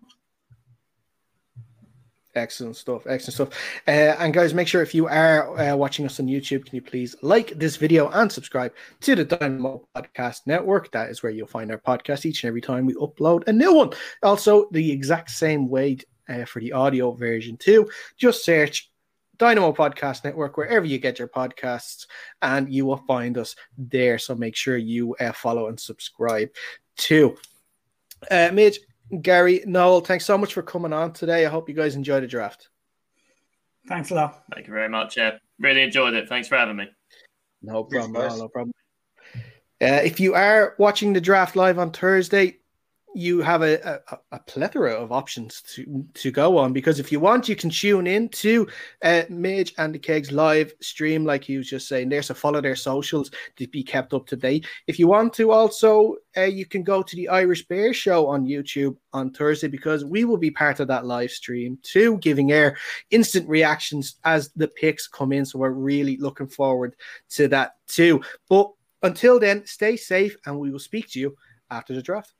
B: Excellent stuff. Excellent stuff. Uh, and guys, make sure if you are uh, watching us on YouTube, can you please like this video and subscribe to the Dynamo Podcast Network? That is where you'll find our podcast each and every time we upload a new one. Also, the exact same way uh, for the audio version too. Just search Dynamo Podcast Network wherever you get your podcasts, and you will find us there. So make sure you uh, follow and subscribe too. Uh, Midge, Gary, Noel, thanks so much for coming on today. I hope you guys enjoyed the draft.
F: Thanks a lot.
E: Thank you very much. Yeah, really enjoyed it. Thanks for having me.
B: No problem. at no problem. Uh, if you are watching the draft live on Thursday, you have a, a, a plethora of options to, to go on because if you want, you can tune in to uh, Midge and the Kegs live stream, like was just saying there. So follow their socials to be kept up to date. If you want to, also, uh, you can go to the Irish Bear Show on YouTube on Thursday because we will be part of that live stream too, giving air instant reactions as the picks come in. So we're really looking forward to that too. But until then, stay safe and we will speak to you after the draft.